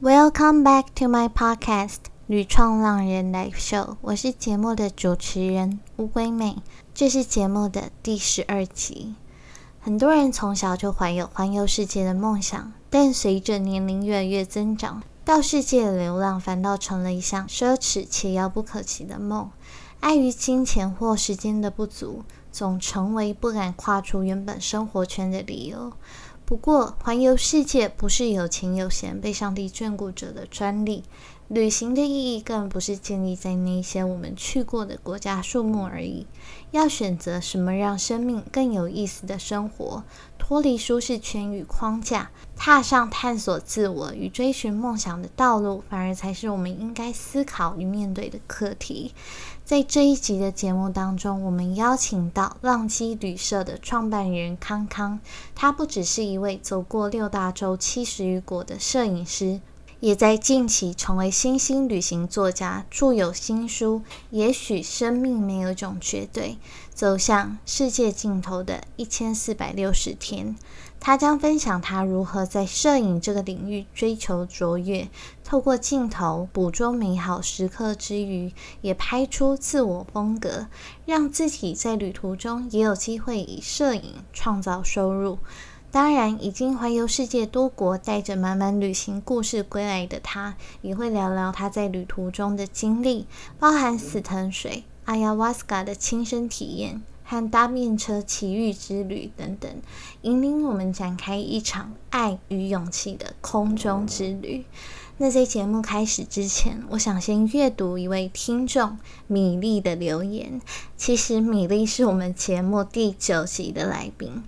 Welcome back to my podcast《屡创浪人 Live Show》，我是节目的主持人乌龟妹，这是节目的第十二集。很多人从小就怀有环游世界的梦想，但随着年龄越来越增长，到世界流浪反倒成了一项奢侈且遥不可及的梦。碍于金钱或时间的不足，总成为不敢跨出原本生活圈的理由。不过，环游世界不是有钱有闲、被上帝眷顾者的专利。旅行的意义更不是建立在那些我们去过的国家数目而已。要选择什么让生命更有意思的生活，脱离舒适圈与框架，踏上探索自我与追寻梦想的道路，反而才是我们应该思考与面对的课题。在这一集的节目当中，我们邀请到浪迹旅社的创办人康康。他不只是一位走过六大洲七十余国的摄影师，也在近期成为新兴旅行作家，著有新书《也许生命没有一种绝对》，走向世界尽头的一千四百六十天。他将分享他如何在摄影这个领域追求卓越，透过镜头捕捉美好时刻之余，也拍出自我风格，让自己在旅途中也有机会以摄影创造收入。当然，已经环游世界多国，带着满满旅行故事归来的他，也会聊聊他在旅途中的经历，包含死藤水、阿亚瓦斯卡的亲身体验。和搭便车奇遇之旅等等，引领我们展开一场爱与勇气的空中之旅。那在节目开始之前，我想先阅读一位听众米粒的留言。其实米粒是我们节目第九集的来宾，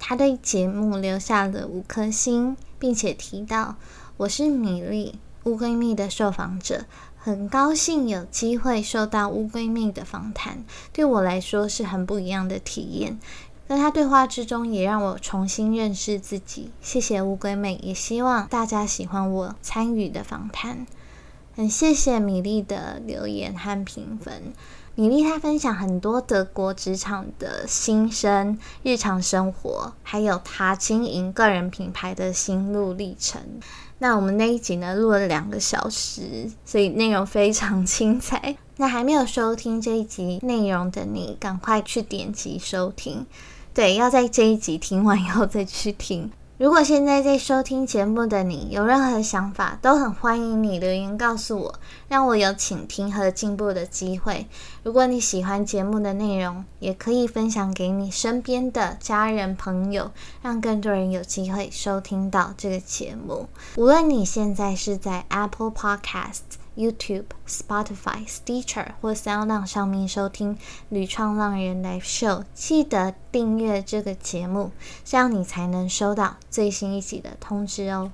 他对节目留下了五颗星，并且提到：“我是米粒乌龟蜜的受访者。”很高兴有机会受到乌龟妹的访谈，对我来说是很不一样的体验。跟她对话之中，也让我重新认识自己。谢谢乌龟妹，也希望大家喜欢我参与的访谈。很谢谢米粒的留言和评分。米粒她分享很多德国职场的心声、日常生活，还有她经营个人品牌的心路历程。那我们那一集呢录了两个小时，所以内容非常精彩。那还没有收听这一集内容的你，赶快去点击收听。对，要在这一集听完以后再去听。如果现在在收听节目的你有任何想法，都很欢迎你留言告诉我，让我有倾听和进步的机会。如果你喜欢节目的内容，也可以分享给你身边的家人朋友，让更多人有机会收听到这个节目。无论你现在是在 Apple Podcast。YouTube、Spotify、Stitcher 或 SoundOn 上面收听《旅创浪人 Live Show》，记得订阅这个节目，这样你才能收到最新一集的通知哦。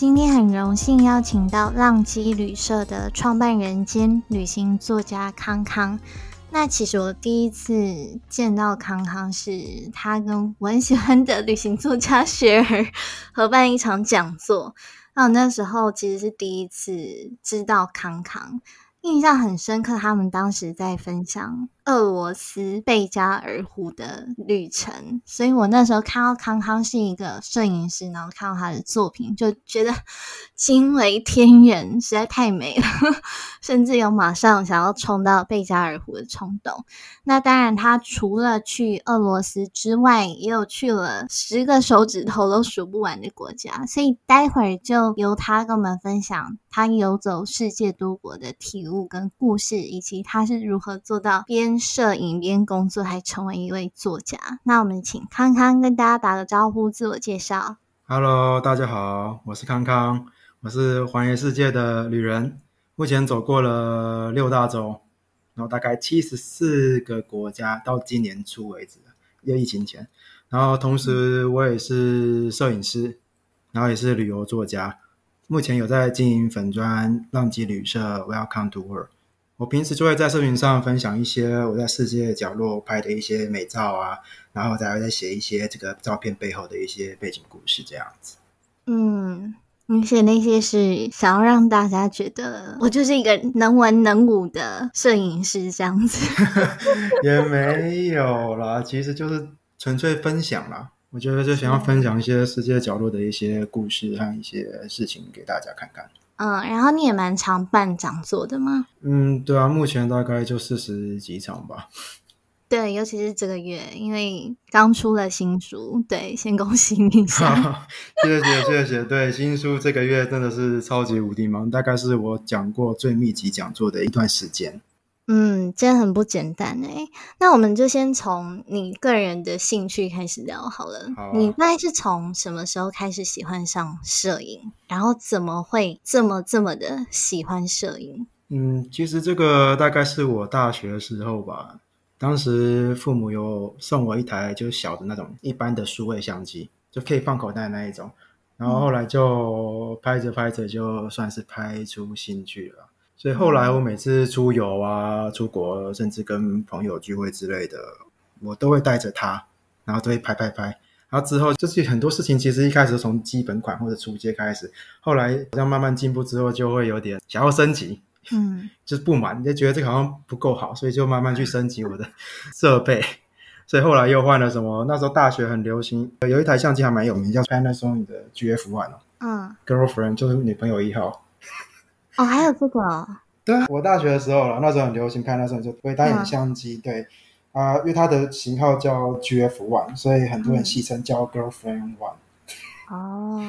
今天很荣幸邀请到浪迹旅社的创办人兼旅行作家康康。那其实我第一次见到康康，是他跟我很喜欢的旅行作家雪儿合办一场讲座。那我那时候其实是第一次知道康康，印象很深刻。他们当时在分享。俄罗斯贝加尔湖的旅程，所以我那时候看到康康是一个摄影师，然后看到他的作品，就觉得 惊为天人，实在太美了，甚至有马上想要冲到贝加尔湖的冲动。那当然，他除了去俄罗斯之外，也有去了十个手指头都数不完的国家。所以待会儿就由他跟我们分享他游走世界多国的体悟跟故事，以及他是如何做到边。摄影边工作，还成为一位作家。那我们请康康跟大家打个招呼，自我介绍。Hello，大家好，我是康康，我是环游世界的旅人，目前走过了六大洲，然后大概七十四个国家，到今年初为止，要疫情前。然后同时我也是摄影师，然后也是旅游作家，目前有在经营粉砖浪迹旅社，Welcome to World。我平时就会在社群上分享一些我在世界角落拍的一些美照啊，然后再再写一些这个照片背后的一些背景故事，这样子。嗯，你写那些是想要让大家觉得我就是一个能文能武的摄影师这样子，也没有啦，其实就是纯粹分享啦。我觉得就想要分享一些世界角落的一些故事和一些事情给大家看看。嗯，然后你也蛮常办讲座的吗？嗯，对啊，目前大概就四十几场吧。对，尤其是这个月，因为刚出了新书，对，先恭喜你一下。谢谢谢谢，对，新书这个月真的是超级无敌忙，大概是我讲过最密集讲座的一段时间。嗯，真的很不简单哎。那我们就先从你个人的兴趣开始聊好了。好啊你大概是从什么时候开始喜欢上摄影？然后怎么会这么这么的喜欢摄影？嗯，其实这个大概是我大学的时候吧，当时父母有送我一台就是小的那种一般的数位相机，就可以放口袋那一种。然后后来就拍着拍着，就算是拍出兴趣了。所以后来我每次出游啊、出国，甚至跟朋友聚会之类的，我都会带着它，然后都会拍拍拍。然后之后就是很多事情，其实一开始从基本款或者初阶开始，后来好像慢慢进步之后，就会有点想要升级，嗯就是不满，就觉得这个好像不够好，所以就慢慢去升级我的设备。所以后来又换了什么？那时候大学很流行，有一台相机还蛮有名，叫 Panasonic 的 GF One 哦嗯，，Girlfriend 就是女朋友一号。哦，还有这个哦，对啊，我大学的时候了，那时候很流行 Panasonic 就微单眼相机，对。啊、因为它的型号叫 GF One，所以很多人戏称叫 Girlfriend One。哦，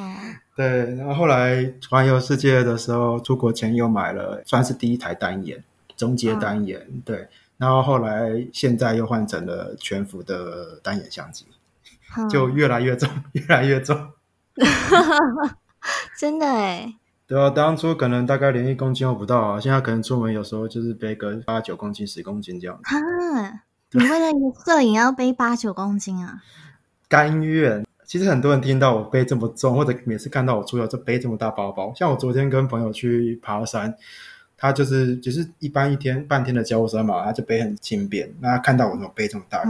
对，然后后来环游世界的时候，出国前又买了，算是第一台单眼，中阶单眼，对。然后后来现在又换成了全幅的单眼相机，嗯。就越来越重，越来越重。真的哎，对啊，当初可能大概连一公斤都不到啊，现在可能出门有时候就是背个八九公斤、十公斤这样。哈，你为了摄影要背八九公斤啊？甘愿。其实很多人听到我背这么重，或者每次看到我出游就背这么大包包，像我昨天跟朋友去爬山，他就是就、是一般一天半天的脚山嘛，他就背很轻便。那他看到我怎么背这么大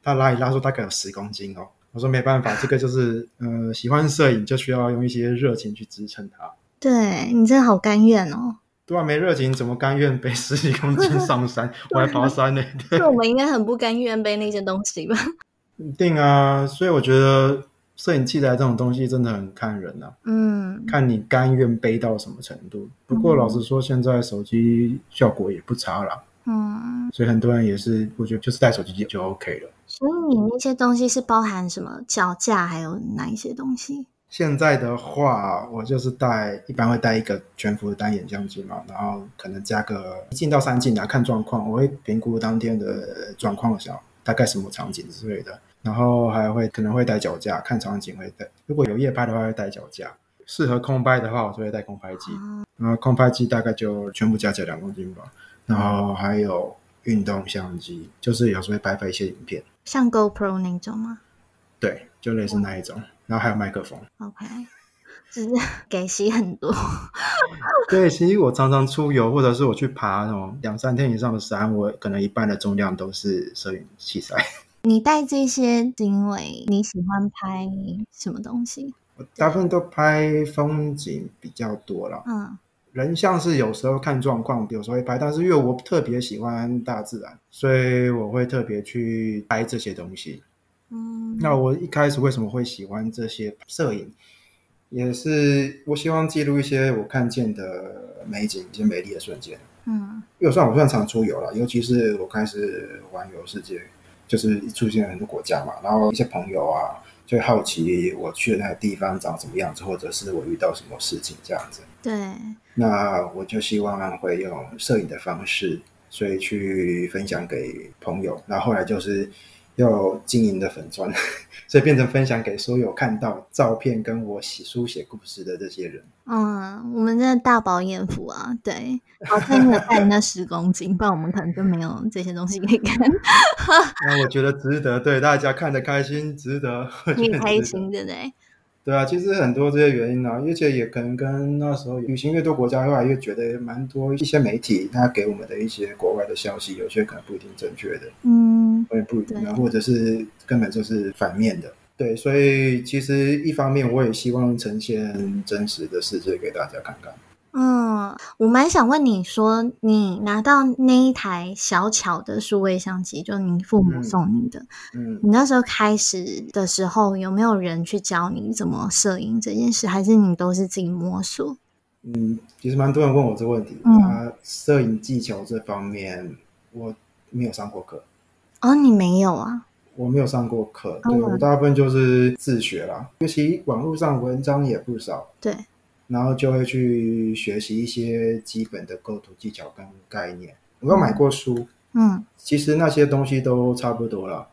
他拉一拉说大概有十公斤哦。我说没办法，这个就是呃喜欢摄影就需要用一些热情去支撑它。对你真的好甘愿哦。对啊，没热情怎么甘愿背十几公斤 上山？我还爬山呢。对我们应该很不甘愿背那些东西吧？一定啊，所以我觉得摄影器材这种东西真的很看人啊。嗯，看你甘愿背到什么程度。不过老实说，现在手机效果也不差啦，嗯，所以很多人也是，我觉得就是带手机就 OK 了。所以你那些东西是包含什么脚架，还有哪一些东西？现在的话，我就是带，一般会带一个全幅的单眼相机嘛，然后可能加个一镜到三镜啊，看状况，我会评估当天的状况下，大概什么场景之类的，然后还会可能会带脚架，看场景会带，如果有夜拍的话会带脚架，适合空拍的话，我就会带空拍机，然后空拍机大概就全部加起来两公斤吧，然后还有运动相机，就是有时候会拍拍一些影片，像 GoPro 那种吗？对，就类似那一种，然后还有麦克风。？OK，只是 给息很多。对，其实我常常出游，或者是我去爬那种两三天以上的山，我可能一半的重量都是摄影器材。你带这些是因为你喜欢拍什么东西？我大部分都拍风景比较多了，嗯人像是有时候看状况，有时候会拍，但是因为我特别喜欢大自然，所以我会特别去拍这些东西。嗯，那我一开始为什么会喜欢这些摄影？也是我希望记录一些我看见的美景，一些美丽的瞬间。嗯因为我算我算常出游了，尤其是我开始环游世界，就是出现很多国家嘛，然后一些朋友啊就好奇我去的那个地方长什么样子，或者是我遇到什么事情这样子。对，那我就希望会用摄影的方式，所以去分享给朋友。那后后来就是要经营的粉砖，所以变成分享给所有看到照片跟我写书写故事的这些人。嗯，我们真的大饱眼福啊！对，好在你有带那十公斤，不然我们可能就没有这些东西可以看。那我觉得值得，对大家看得开心，值得，你开心，对不对？啊，其实很多这些原因啊，而且也可能跟那时候旅行越多国家，越来越觉得蛮多一些媒体他给我们的一些国外的消息，有些可能不一定正确的，嗯我也不一定啊，或者是根本就是反面的。对，所以其实一方面我也希望呈现真实的世界给大家看看。嗯，我蛮想问你说，你拿到那一台小巧的数位相机，就你父母嗯送你的，嗯，你那时候开始的时候，有没有人去教你怎么摄影这件事，还是你都是自己摸索？嗯，其实蛮多人问我这个问题，嗯啊，摄影技巧这方面我没有上过课，哦，你没有啊？我没有上过课，嗯对我大部分就是自学啦，尤其网络上文章也不少，对，然后就会去学习一些基本的构图技巧跟概念。我有买过书，嗯其实那些东西都差不多了，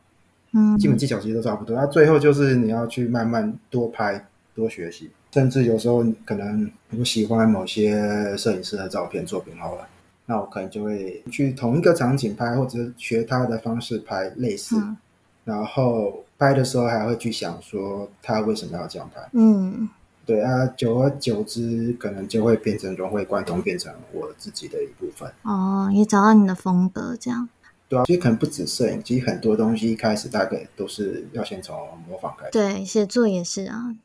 嗯，基本技巧其实都差不多。那最后就是你要去慢慢多拍、多学习，甚至有时候可能我喜欢某些摄影师的照片作品好了，那我可能就会去同一个场景拍，或者学他的方式拍类似，嗯然后拍的时候还会去想说他为什么要这样拍。嗯对啊，久而久之，可能就会变成融会贯通，变成我自己的一部分。哦，也找到你的风格，这样。对啊，其实可能不止摄影，其实很多东西一开始大概都是要先从模仿开始。对，写作也是啊。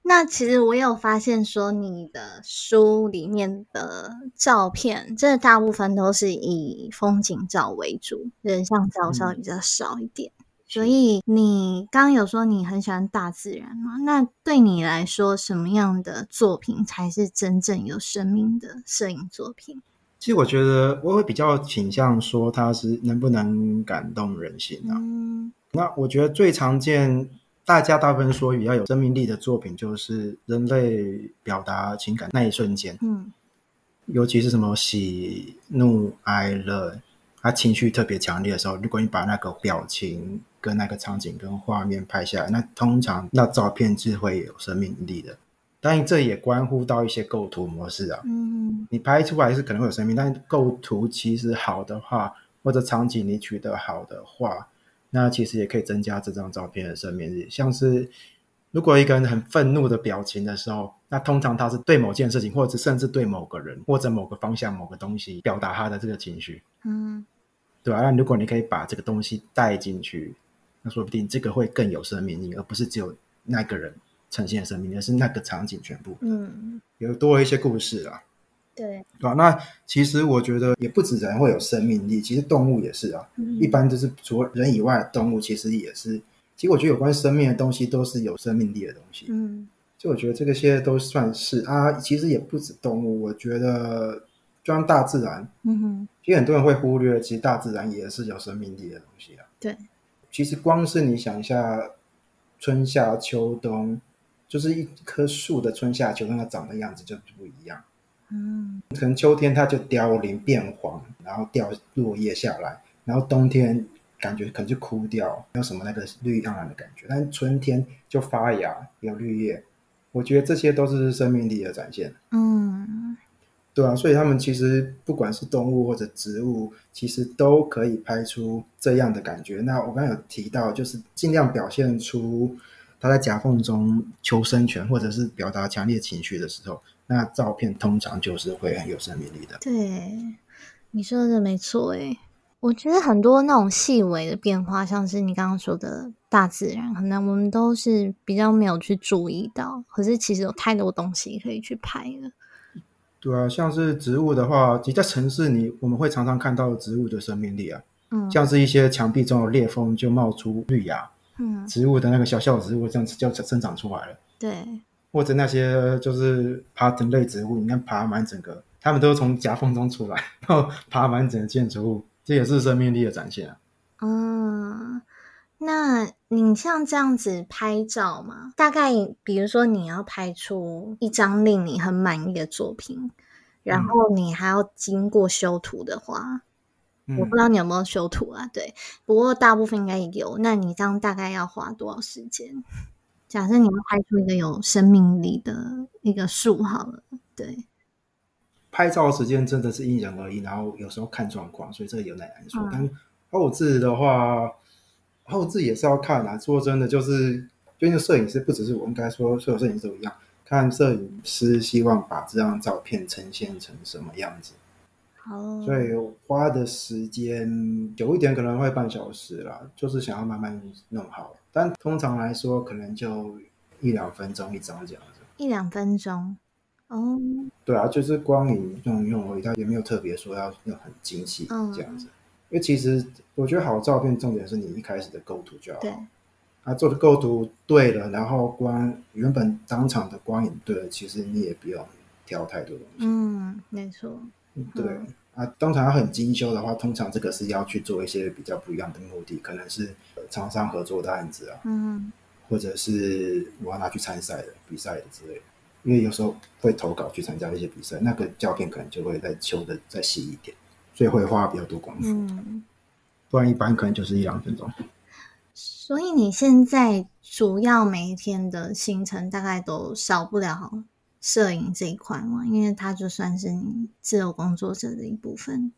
那其实我有发现说，你的书里面的照片，真的大部分都是以风景照为主，人像照稍微比较少一点。所以你刚刚有说你很喜欢大自然嘛？那对你来说，什么样的作品才是真正有生命的摄影作品？其实我觉得我会比较倾向说它是能不能感动人心啊。嗯那我觉得最常见，大家大部分说比较有生命力的作品，就是人类表达情感那一瞬间，嗯尤其是什么喜怒哀乐，他情绪特别强烈的时候，如果你把那个表情跟那个场景跟画面拍下来，那通常那照片是会有生命力的。当然，这也关乎到一些构图模式啊。嗯你拍出来是可能会有生命，但构图其实好的话，或者场景你取得好的话，那其实也可以增加这张照片的生命力。像是如果一个人很愤怒的表情的时候，那通常他是对某件事情，或者甚至对某个人或者某个方向、某个东西表达他的这个情绪，嗯对吧、那如果你可以把这个东西带进去，那说不定这个会更有生命力，而不是只有那个人呈现的生命力，而是那个场景全部嗯，有多一些故事啊。对，对吧、那其实我觉得也不止人会有生命力，其实动物也是啊。嗯一般就是除了人以外的动物，其实也是。其实我觉得有关生命的东西都是有生命力的东西。嗯就我觉得这个些都算是啊，其实也不止动物。我觉得就像大自然，嗯哼，其实很多人会忽略，其实大自然也是有生命力的东西啊。对，其实光是你想一下，春夏秋冬，就是一棵树的春夏秋冬它长的样子就不一样。嗯可能秋天它就凋零变黄，然后掉落叶下来，然后冬天感觉可能就枯掉，没有什么那个绿盎然的感觉。但是春天就发芽，有绿叶，我觉得这些都是生命力的展现，嗯对啊，所以他们其实不管是动物或者植物，其实都可以拍出这样的感觉。那我刚刚有提到，就是尽量表现出它在夹缝中求生权，或者是表达强烈情绪的时候，那照片通常就是会很有生命力的。对，你说的没错诶。我觉得很多那种细微的变化，像是你刚刚说的大自然，可能我们都是比较没有去注意到，可是其实有太多东西可以去拍了。对啊，像是植物的话，其实在城市里我们会常常看到植物的生命力啊，嗯像是一些墙壁中有裂缝就冒出绿芽，嗯，植物的那个小小的植物这样子就生长出来了。对，或者那些就是爬藤类植物，你看爬满整个，它们都是从夹缝中出来，然后爬满整个建筑物，这也是生命力的展现啊。嗯，那你像这样子拍照嘛？大概比如说你要拍出一张令你很满意的作品，然后你还要经过修图的话，嗯我不知道你有没有修图啊？对，不过大部分应该也有。那你这样大概要花多少时间？假设你要拍出一个有生命力的一个树好了，对，拍照时间真的是因人而异，然后有时候看状况，所以这个有点难说。嗯但后置的话，后置也是要看啊。说真的，就是就像摄影师，不只是我，应该说所有摄影师都一样，看摄影师希望把这张照片呈现成什么样子。哦，所以花的时间久一点，可能会半小时啦，就是想要慢慢弄好。但通常来说，可能就一两分钟一张这样子。一两分钟，哦，对啊，就是光影用用而已，它也没有特别说要要很精细嗯这样子。因为其实我觉得好照片重点是你一开始的构图就要对好，，啊，做的构图对了，然后光原本当场的光影对了，其实你也不用挑太多东西。嗯，没错，对嗯啊，通常要很精修的话，通常这个是要去做一些比较不一样的目的，可能是呃厂商合作的案子啊，嗯或者是我要拿去参赛的、比赛的之类的。因为有时候会投稿去参加一些比赛，那个照片可能就会再修的再细一点，所以会花比较多功夫。嗯。不然一般可能就是一两分钟。所以你现在主要每一天的行程大概都少不了摄影这一块嘛，因为它就算是你自由工作者的一部分。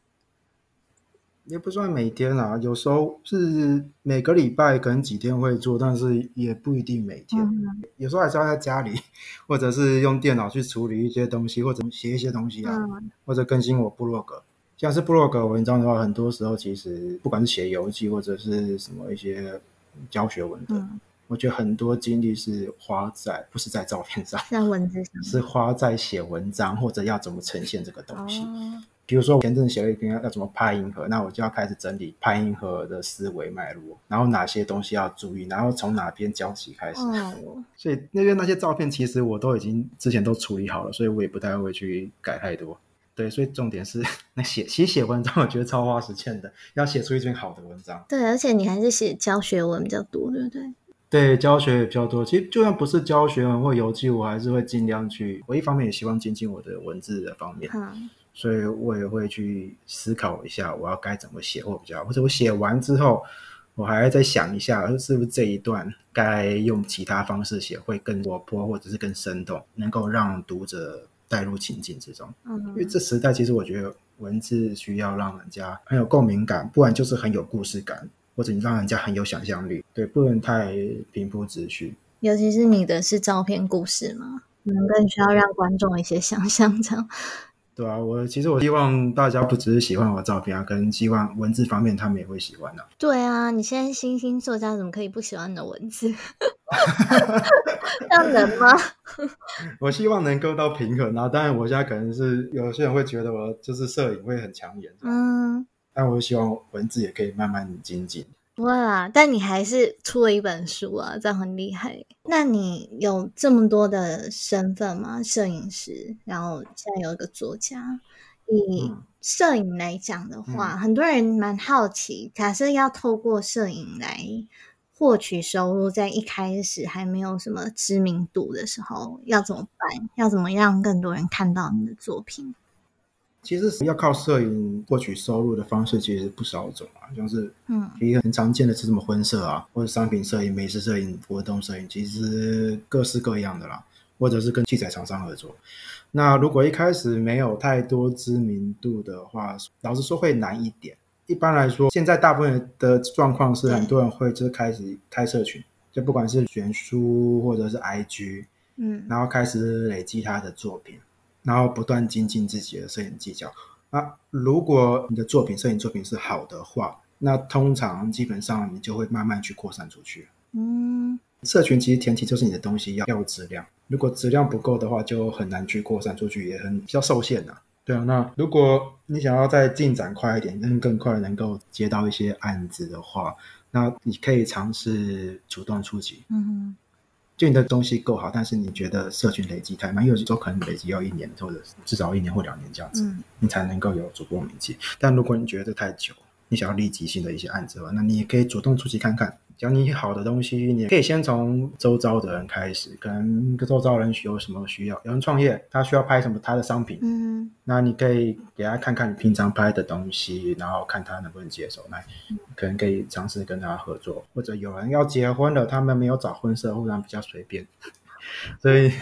也不算每天啦，有时候是每个礼拜可能几天会做，但是也不一定每天。嗯有时候还是要在家里，或者是用电脑去处理一些东西，或者写一些东西啊，嗯或者更新我部落格。像是部落格文章的话，很多时候其实不管是写游记或者是什么一些教学文的，嗯，我觉得很多精力是花在不是在照片上，在文字上 是花在写文章或者要怎么呈现这个东西。哦，比如说，我前阵子写了一篇要怎么拍银河，那我就要开始整理拍银河的思维脉络，然后哪些东西要注意，然后从哪边教起开始。哦，所以那边那些照片其实我都已经之前都处理好了，所以我也不太会去改太多。对，所以重点是那写其实写文章，我觉得超花时间的，要写出一篇好的文章。对，而且你还是写教学文比较多，对不对？对，教学也比较多。其实就算不是教学文或游记，我还是会尽量去。我一方面也希望精进我的文字的方面，嗯所以我也会去思考一下我要该怎么写或比较好，或者我写完之后，我还要再想一下，是不是这一段该用其他方式写会更活泼，或者是更生动，能够让读者带入情境之中。嗯因为嗯这时代其实我觉得文字需要让人家很有共鸣感，不然就是很有故事感，或者你让人家很有想象力，对，不能太平铺直叙。尤其是你的是照片故事嘛，可能更需要让观众一些想象，这样。对啊，我其实我希望大家不只是喜欢我的照片啊，跟希望文字方面他们也会喜欢的、对啊，你现在新兴作家怎么可以不喜欢你的文字？这样能吗？我希望能够到平衡啊，当然我现在可能是有些人会觉得我就是摄影会很抢眼，嗯，但我希望文字也可以慢慢精进。不会啦，但你还是出了一本书啊，这样很厉害。那你有这么多的身份吗？摄影师，然后现在有一个作家。以嗯摄影来讲的话，很多人蛮好奇，假设要透过摄影来获取收入，在一开始还没有什么知名度的时候，要怎么办？要怎么让更多人看到你的作品？其实要靠摄影获取收入的方式其实不少种啊，像是嗯一个很常见的是什么婚摄啊，或者商品摄影、美食摄影、活动摄影，其实各式各样的啦，或者是跟器材厂商合作。那如果一开始没有太多知名度的话，老实说会难一点。一般来说，现在大部分的状况是很多人会就是开始开社群，就不管是选书或者是 IG，嗯然后开始累积他的作品，然后不断精进自己的摄影技巧。那如果你的作品摄影作品是好的话，那通常基本上你就会慢慢去扩散出去。嗯社群其实前提就是你的东西要要质量，如果质量不够的话，就很难去扩散出去，也很比较受限呐、对啊，那如果你想要再进展快一点，更更快能够接到一些案子的话，那你可以尝试主动出击。嗯就你的东西够好，但是你觉得社群累积太慢，因为有时候可能累积要一年，或者至少一年或两年这样子，嗯你才能够有足够名气。但如果你觉得太久，你想要立即性的一些案子的话，那你也可以主动出去看看。只要你好的东西，你可以先从周遭的人开始，可能周遭人有什么需要，有人创业，他需要拍什么他的商品，嗯那你可以给他看看你平常拍的东西，然后看他能不能接受。那可能可以尝试跟他合作，或者有人要结婚了，他们没有找婚社，或者比较随便，所以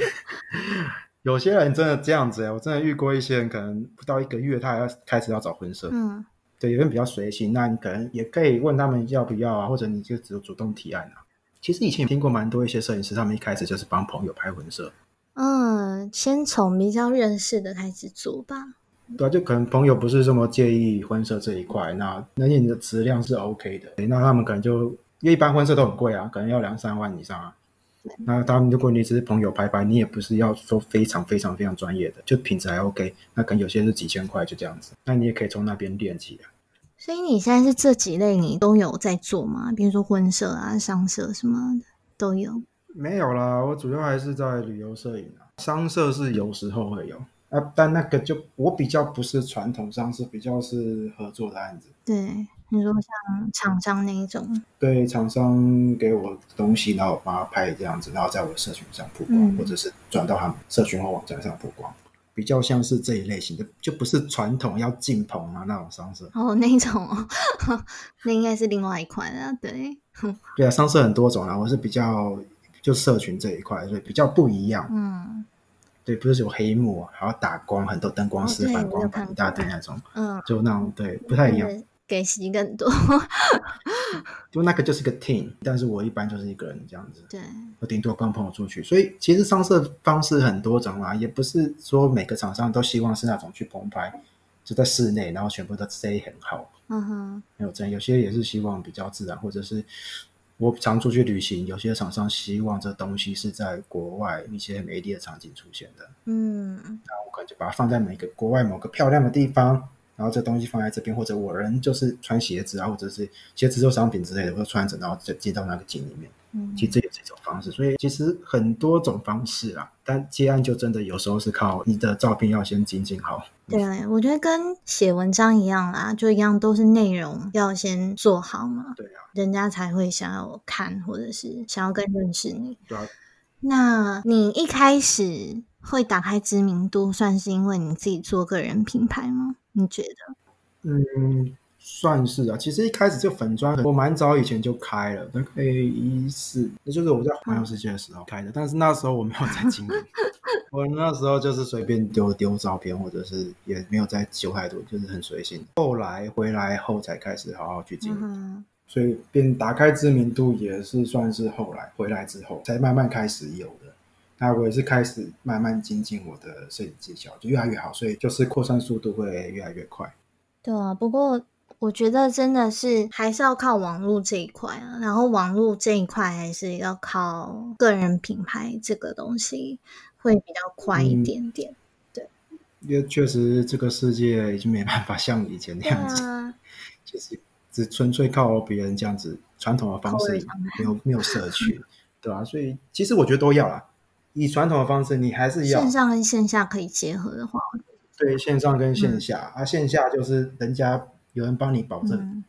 有些人真的这样子、欸，我真的遇过一些人，可能不到一个月，他还要开始要找婚社。嗯对，有人比较随性，那你可能也可以问他们要不要啊，或者你就只有主动提案啊。其实以前也听过蛮多一些摄影师，他们一开始就是帮朋友拍婚摄，嗯，先从比较认识的开始做吧。对啊，就可能朋友不是这么介意婚摄这一块，那那你的质量是 OK 的，那他们可能就因为一般婚摄都很贵啊，可能要两三万以上啊。那他们如果你只是朋友拍拍，你也不是要说非常非常非常专业的，就品质还 OK，那可能有些是几千块就这样子，那你也可以从那边练起来。所以你现在是这几类你都有在做吗？比如说婚摄啊、商摄什么的都有？没有啦，我主要还是在旅游摄影啊，商摄是有时候会有啊，但那个就我比较不是传统商摄，比较是合作的案子。对，你说像厂商那一种，对，厂商给我东西，然后我帮他拍这样子，然后在我的社群上曝光，嗯或者是转到他们社群或网站上曝光，比较像是这一类型的，就不是传统要进棚啊那种商社。哦，那一种哦，那应该是另外一款啊。对，对啊，商社很多种啊，我是比较就社群这一块，所以比较不一样。嗯对，不是有黑幕啊，还要打光，很多灯光哦师、反光板一大过堆那种，嗯，就那种对不太一样。那个给息更多。就那个就是个 team，但是我一般就是一个人这样子，对，我顶多跟朋友出去。所以其实上色方式很多种啊，也不是说每个厂商都希望是那种去棚拍，就在室内，然后全部都 stay 很好，嗯哼，没有这样。有些也是希望比较自然，或者是我常出去旅行，有些厂商希望这东西是在国外一些美丽的场景出现的，嗯那我可能就把它放在每个国外某个漂亮的地方。然后这东西放在这边，或者我人就是穿鞋子啊，或者是鞋子做商品之类的，我就穿着，然后就接到那个井里面。嗯，其实这也是一种方式，所以其实很多种方式啊。但接案就真的有时候是靠你的照片要先精进好。对，我觉得跟写文章一样啦，就一样都是内容要先做好嘛，对啊，人家才会想要看，或者是想要更认识你。对啊，那你一开始会打开知名度，算是因为你自己做个人品牌吗？你觉得？嗯，算是啊。其实一开始就粉砖，我蛮早以前就开了，大概一四，那就是我在环游世界的时候开的。但是那时候我没有在经营，我那时候就是随便丢丢照片，或者是也没有在修太多，就是很随性。后来回来后才开始好好去经营。嗯所以便打开知名度也是算是后来回来之后才慢慢开始有的。那我也是开始慢慢精进我的摄影技巧，就越来越好，所以就是扩散速度会越来越快。对啊，不过我觉得真的是还是要靠网络这一块啊，然后网络这一块还是要靠个人品牌这个东西会比较快一点点对。因为确实这个世界已经没办法像以前那样子，啊，就是只纯粹靠别人这样子传统的方式没有没有社群，对吧、所以其实我觉得都要啦。以传统的方式，你还是要线上跟线下可以结合的话，对线上跟线下、啊，线下就是人家有人帮你保证，嗯，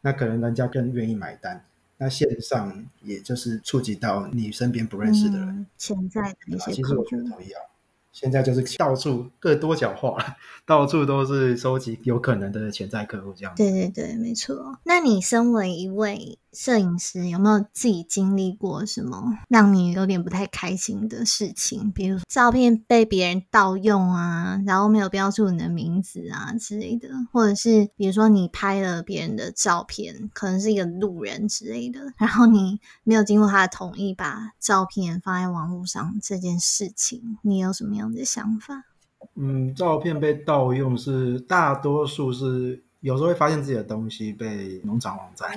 那可能人家更愿意买单。那线上也就是触及到你身边不认识的人，嗯潜在的一些其实我觉得，都要。现在就是到处各多角化，到处都是收集有可能的潜在客户这样子。对对对，没错。那你身为一位摄影师，有没有自己经历过什么让你有点不太开心的事情？比如照片被别人盗用啊，然后没有标注你的名字啊之类的，或者是比如说你拍了别人的照片，可能是一个路人之类的，然后你没有经过他的同意把照片放在网络上这件事情，你有什么样的想法？嗯，照片被盗用是大多数是有时候会发现自己的东西被农场网站，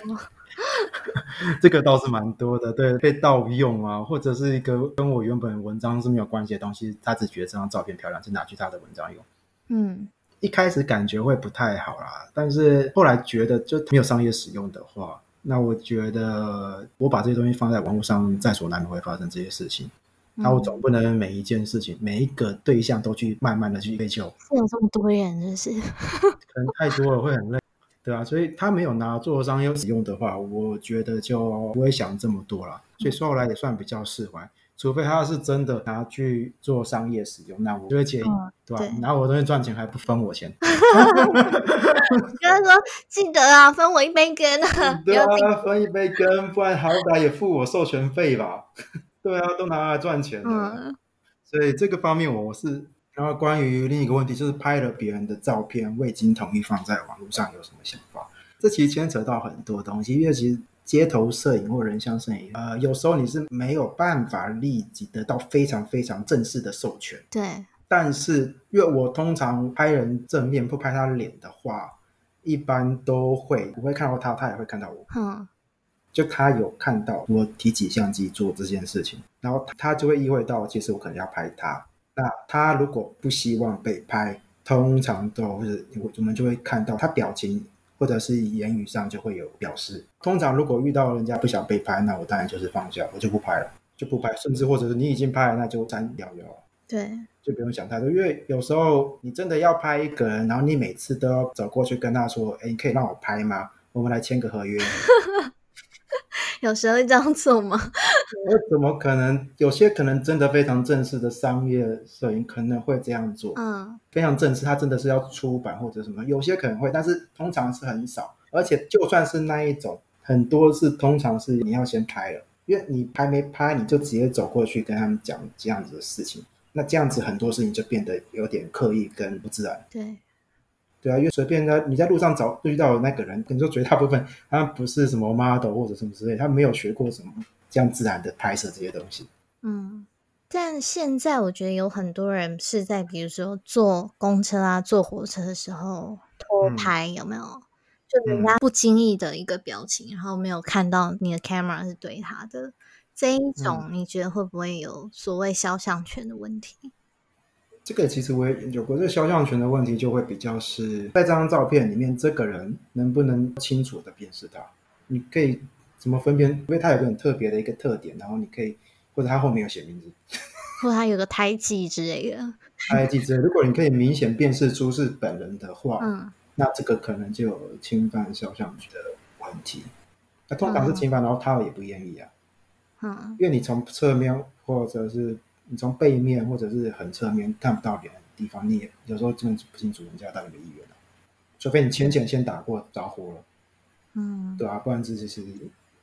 这个倒是蛮多的。对，被盗用啊，或者是一个跟我原本文章是没有关系的东西，他只觉得这张照片漂亮，就拿去他的文章用。嗯一开始感觉会不太好啦，但是后来觉得就没有商业使用的话，那我觉得我把这些东西放在网络上，在所难免会发生这些事情。那我总不能每一件事情、每一个对象都去慢慢的去追求，是有这么多人，就是 可能太多了会很累，对啊，所以他没有拿做商业使用的话，我觉得就不会想这么多了。所以说后来也算比较释怀，除非他是真的拿去做商业使用，那我就会介意，嗯对吧、对拿我的东西赚钱还不分我钱，跟他说记得啊，分我一杯羹啊，不对啊，分一杯羹，不然好歹也付我授权费吧。对啊，都拿来赚钱的。嗯所以这个方面我是。然后关于另一个问题，就是拍了别人的照片未经同意放在网络上有什么想法？这其实牵扯到很多东西，因为其实街头摄影或人像摄影，呃，有时候你是没有办法立即得到非常非常正式的授权。对，但是因为我通常拍人正面不拍他脸的话，一般都会我会看到他，他也会看到我。嗯就他有看到我提起相机做这件事情，然后他就会意会到，其实我可能要拍他。那他如果不希望被拍，通常都是我我们就会看到他表情或者是言语上就会有表示。通常如果遇到人家不想被拍，那我当然就是放下，我就不拍了，就不拍。甚至或者是你已经拍了，那就删掉就好了。对，就不用想太多，因为有时候你真的要拍一个人，然后你每次都要走过去跟他说：“哎，你可以让我拍吗？我们来签个合约。” 有时候会这样做吗？我怎么可能？有些可能真的非常正式的商业摄影可能会这样做，嗯非常正式，它真的是要出版或者什么，有些可能会，但是通常是很少。而且就算是那一种，很多是通常是你要先拍了，因为你还没拍，你就直接走过去跟他们讲这样子的事情，那这样子很多事情就变得有点刻意跟不自然。对，对啊，因为随便在你在路上找遇到的那个人，可能说绝大部分他不是什么 model 或者什么之类，他没有学过什么这样自然的拍摄这些东西。嗯。但现在我觉得有很多人是在比如说坐公车啊、坐火车的时候偷嗯拍，有没有？就人家不经意的一个表情，然后没有看到你的 camera 是对他的这一种，你觉得会不会有所谓肖像权的问题？这个其实我也研究过，这个肖像权的问题就会比较是在这张照片里面，这个人能不能清楚的辨识他？你可以怎么分辨？因为他有个很特别的一个特点，然后你可以或者他后面有写名字，或者他有个胎记之类的？胎记之类。如果你可以明显辨识出是本人的话，嗯那这个可能就有侵犯肖像权的问题。那通常是侵犯，然后他也不愿意啊，嗯因为你从侧面或者是你从背面或者是很侧面看不到脸的地方，你也有时候真的不清楚人家到底的意愿啊。除非你浅浅先打过招呼了，嗯对啊，不然这其实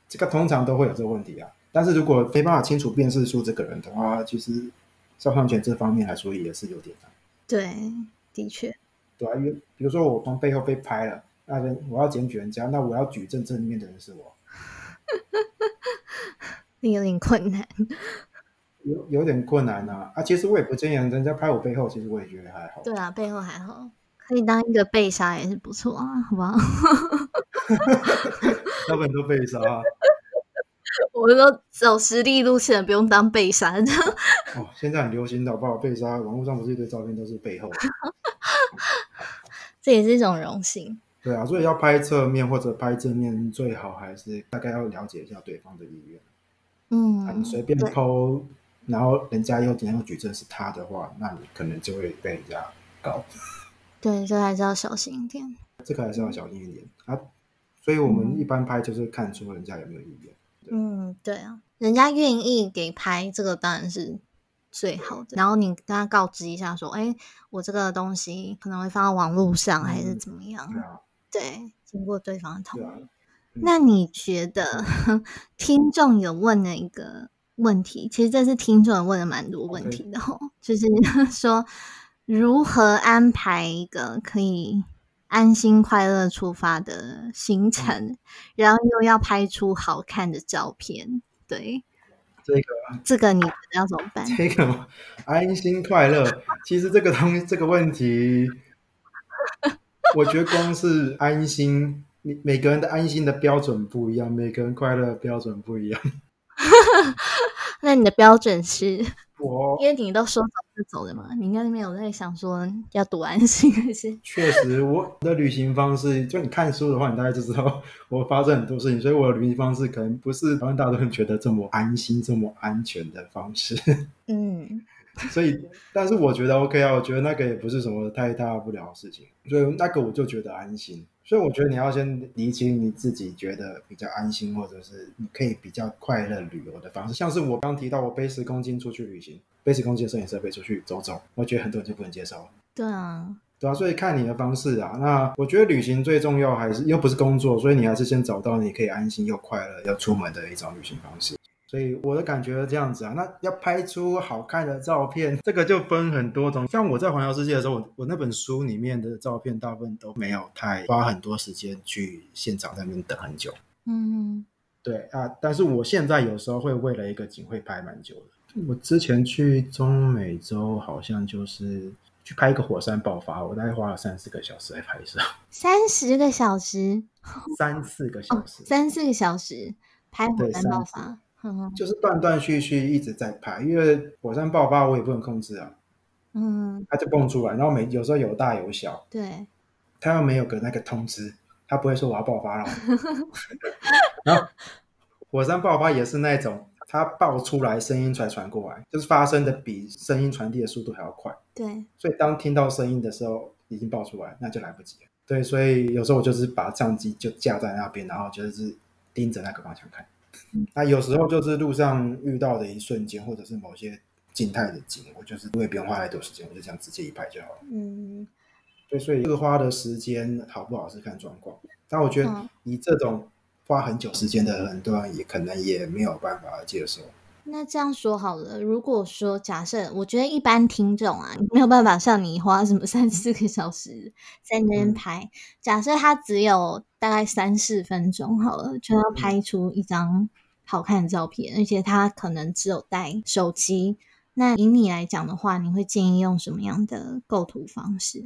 这个通常都会有这个问题啊。但是如果没办法清楚辨识出这个人的话，其实肖像权这方面来说也是有点难。对，的确，对啊，因为比如说我从背后被拍了，那人我要检举人家，那我要举证正面的人是我，你有点困难。有有点困难啊。啊，其实我也不建议人家拍我背后，其实我也觉得还好。对啊，背后还好，可以当一个背杀也是不错啊，好不好？要不然都被杀啊。我说走实力路线，不用当被杀。哦，现在很流行的，好不好？被杀，网络上不是一堆照片都是背后。这也是一种荣幸。对啊，所以要拍侧面或者拍正面，最好还是大概要了解一下对方的意愿。啊，嗯你，随便对抛，然后人家又怎样举证是他的话，那你可能就会被人家告。对，这还是要小心一点。这个还是要小心一点啊。所以我们一般拍就是看出人家有没有意愿。嗯，对啊，人家愿意给拍，这个当然是最好的。然后你跟他告知一下，说，哎，我这个东西可能会放到网络上，还是怎么样？对啊，对，经过对方的同意。。那你觉得 听众有问了一个问题，其实这是听众问了蛮多问题的哦就是 说如何安排一个可以安心快乐出发的行程，然后又要拍出好看的照片。对，这个这个你要怎么办？这个 安心快乐，其实这个东西这个问题，我觉得光是安心，每每个人的安心的标准不一样，每个人快乐的标准不一样。那你的标准是？我因为你都说走就走的嘛，你应该没有在想说要多安心，还是？确实，我的旅行方式，就你看书的话，你大概就知道我发生很多事情，所以我的旅行方式可能不是台湾大多人觉得这么安心、这么安全的方式。嗯所以，但是我觉得 OK 啊，我觉得那个也不是什么太大不了的事情，所以那个我就觉得安心。所以我觉得你要先理清你自己觉得比较安心，或者是你可以比较快乐旅游的方式。像是我刚提到，我背十公斤出去旅行，背十公斤的摄影设备出去走走，我觉得很多人就不能接受。对啊，对啊，所以看你的方式啊。那我觉得旅行最重要还是又不是工作，所以你还是先找到你可以安心又快乐要出门的一种旅行方式。所以我的感觉是这样子啊。那要拍出好看的照片，这个就分很多种。像我在环游世界的时候，我我那本书里面的照片大部分都没有太花很多时间去现场在那边等很久。嗯对啊，但是我现在有时候会为了一个景会拍蛮久的。我之前去中美洲，好像就是去拍一个火山爆发，我大概花了三四个小时来拍摄，三十个小时，三四个小时，三四个小时拍火山爆三发，嗯就是断断续续一直在拍，因为火山爆发我也不能控制啊，嗯，它就蹦出来，然后每有时候有大有小，对，它又没有个那个通知，它不会说我要爆发了。然后火山爆发也是那种，它爆出来声音才传过来，就是发生的比声音传递的速度还要快，对，所以当听到声音的时候已经爆出来，那就来不及了。对，所以有时候我就是把相机就架在那边，然后就是盯着那个方向看。那有时候就是路上遇到的一瞬间，或者是某些静态的景，我就是因为不用花太多时间，我就这样直接一拍就好了。嗯对，所以这个花的时间好不好是看状况。但我觉得嗯你这种花很久时间的，很多人也可能也没有办法接受。那这样说好了，如果说假设，我觉得一般听众啊，没有办法像你花什么三四个小时在那边嗯拍。假设他只有大概三四分钟好了，就要拍出一张好看的照片，而且他可能只有带手机。那以你来讲的话，你会建议用什么样的构图方式？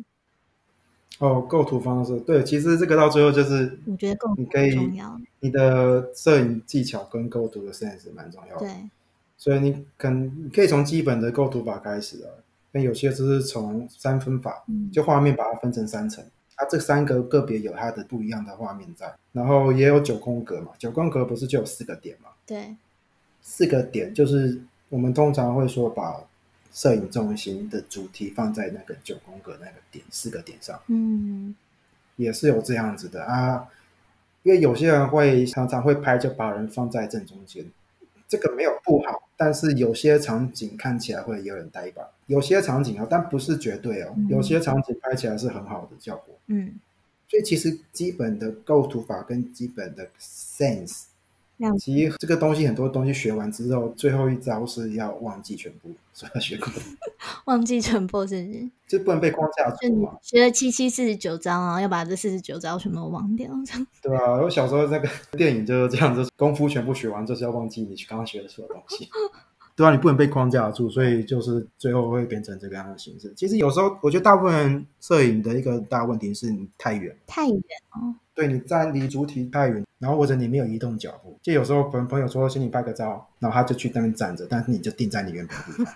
哦，构图方式，对，其实这个到最后就是我觉得构图很重要。你的摄影技巧跟构图的 sense 蛮重要的。对，所以你可你可以从基本的构图法开始啊，那有些就是从三分法，嗯就画面把它分成三层，它这三个个别有它的不一样的画面在，然后也有九宫格嘛，九宫格不是就有四个点嘛，对，四个点就是我们通常会说把摄影重心的主题放在那个九宫格那个点四个点上，嗯也是有这样子的啊。因为有些人会常常会拍，就把人放在正中间，这个没有不好，但是有些场景看起来会有点呆板，有些场景啊，但不是绝对哦，嗯有些场景拍起来是很好的效果。嗯，所以其实基本的构图法跟基本的 sense，了其实这个东西很多东西学完之后，最后一招是要忘记全部 所有学过的，忘记全部是不是？就不能被框架住嘛，学了七七四十九招，啊要把这四十九招全部忘掉，这样。对啊、我小时候那个电影就是这样子，功夫全部学完就是要忘记你刚刚学的所有东西。对啊，你不能被框架住，所以就是最后会变成这个样的形式。其实有时候我觉得大部分人摄影的一个大问题是你太远，太远哦，对你站离主体太远，然后或者你没有移动脚步。就有时候朋朋友说请你拍个照，然后他就去那边站着，但是你就定在你原本的地方。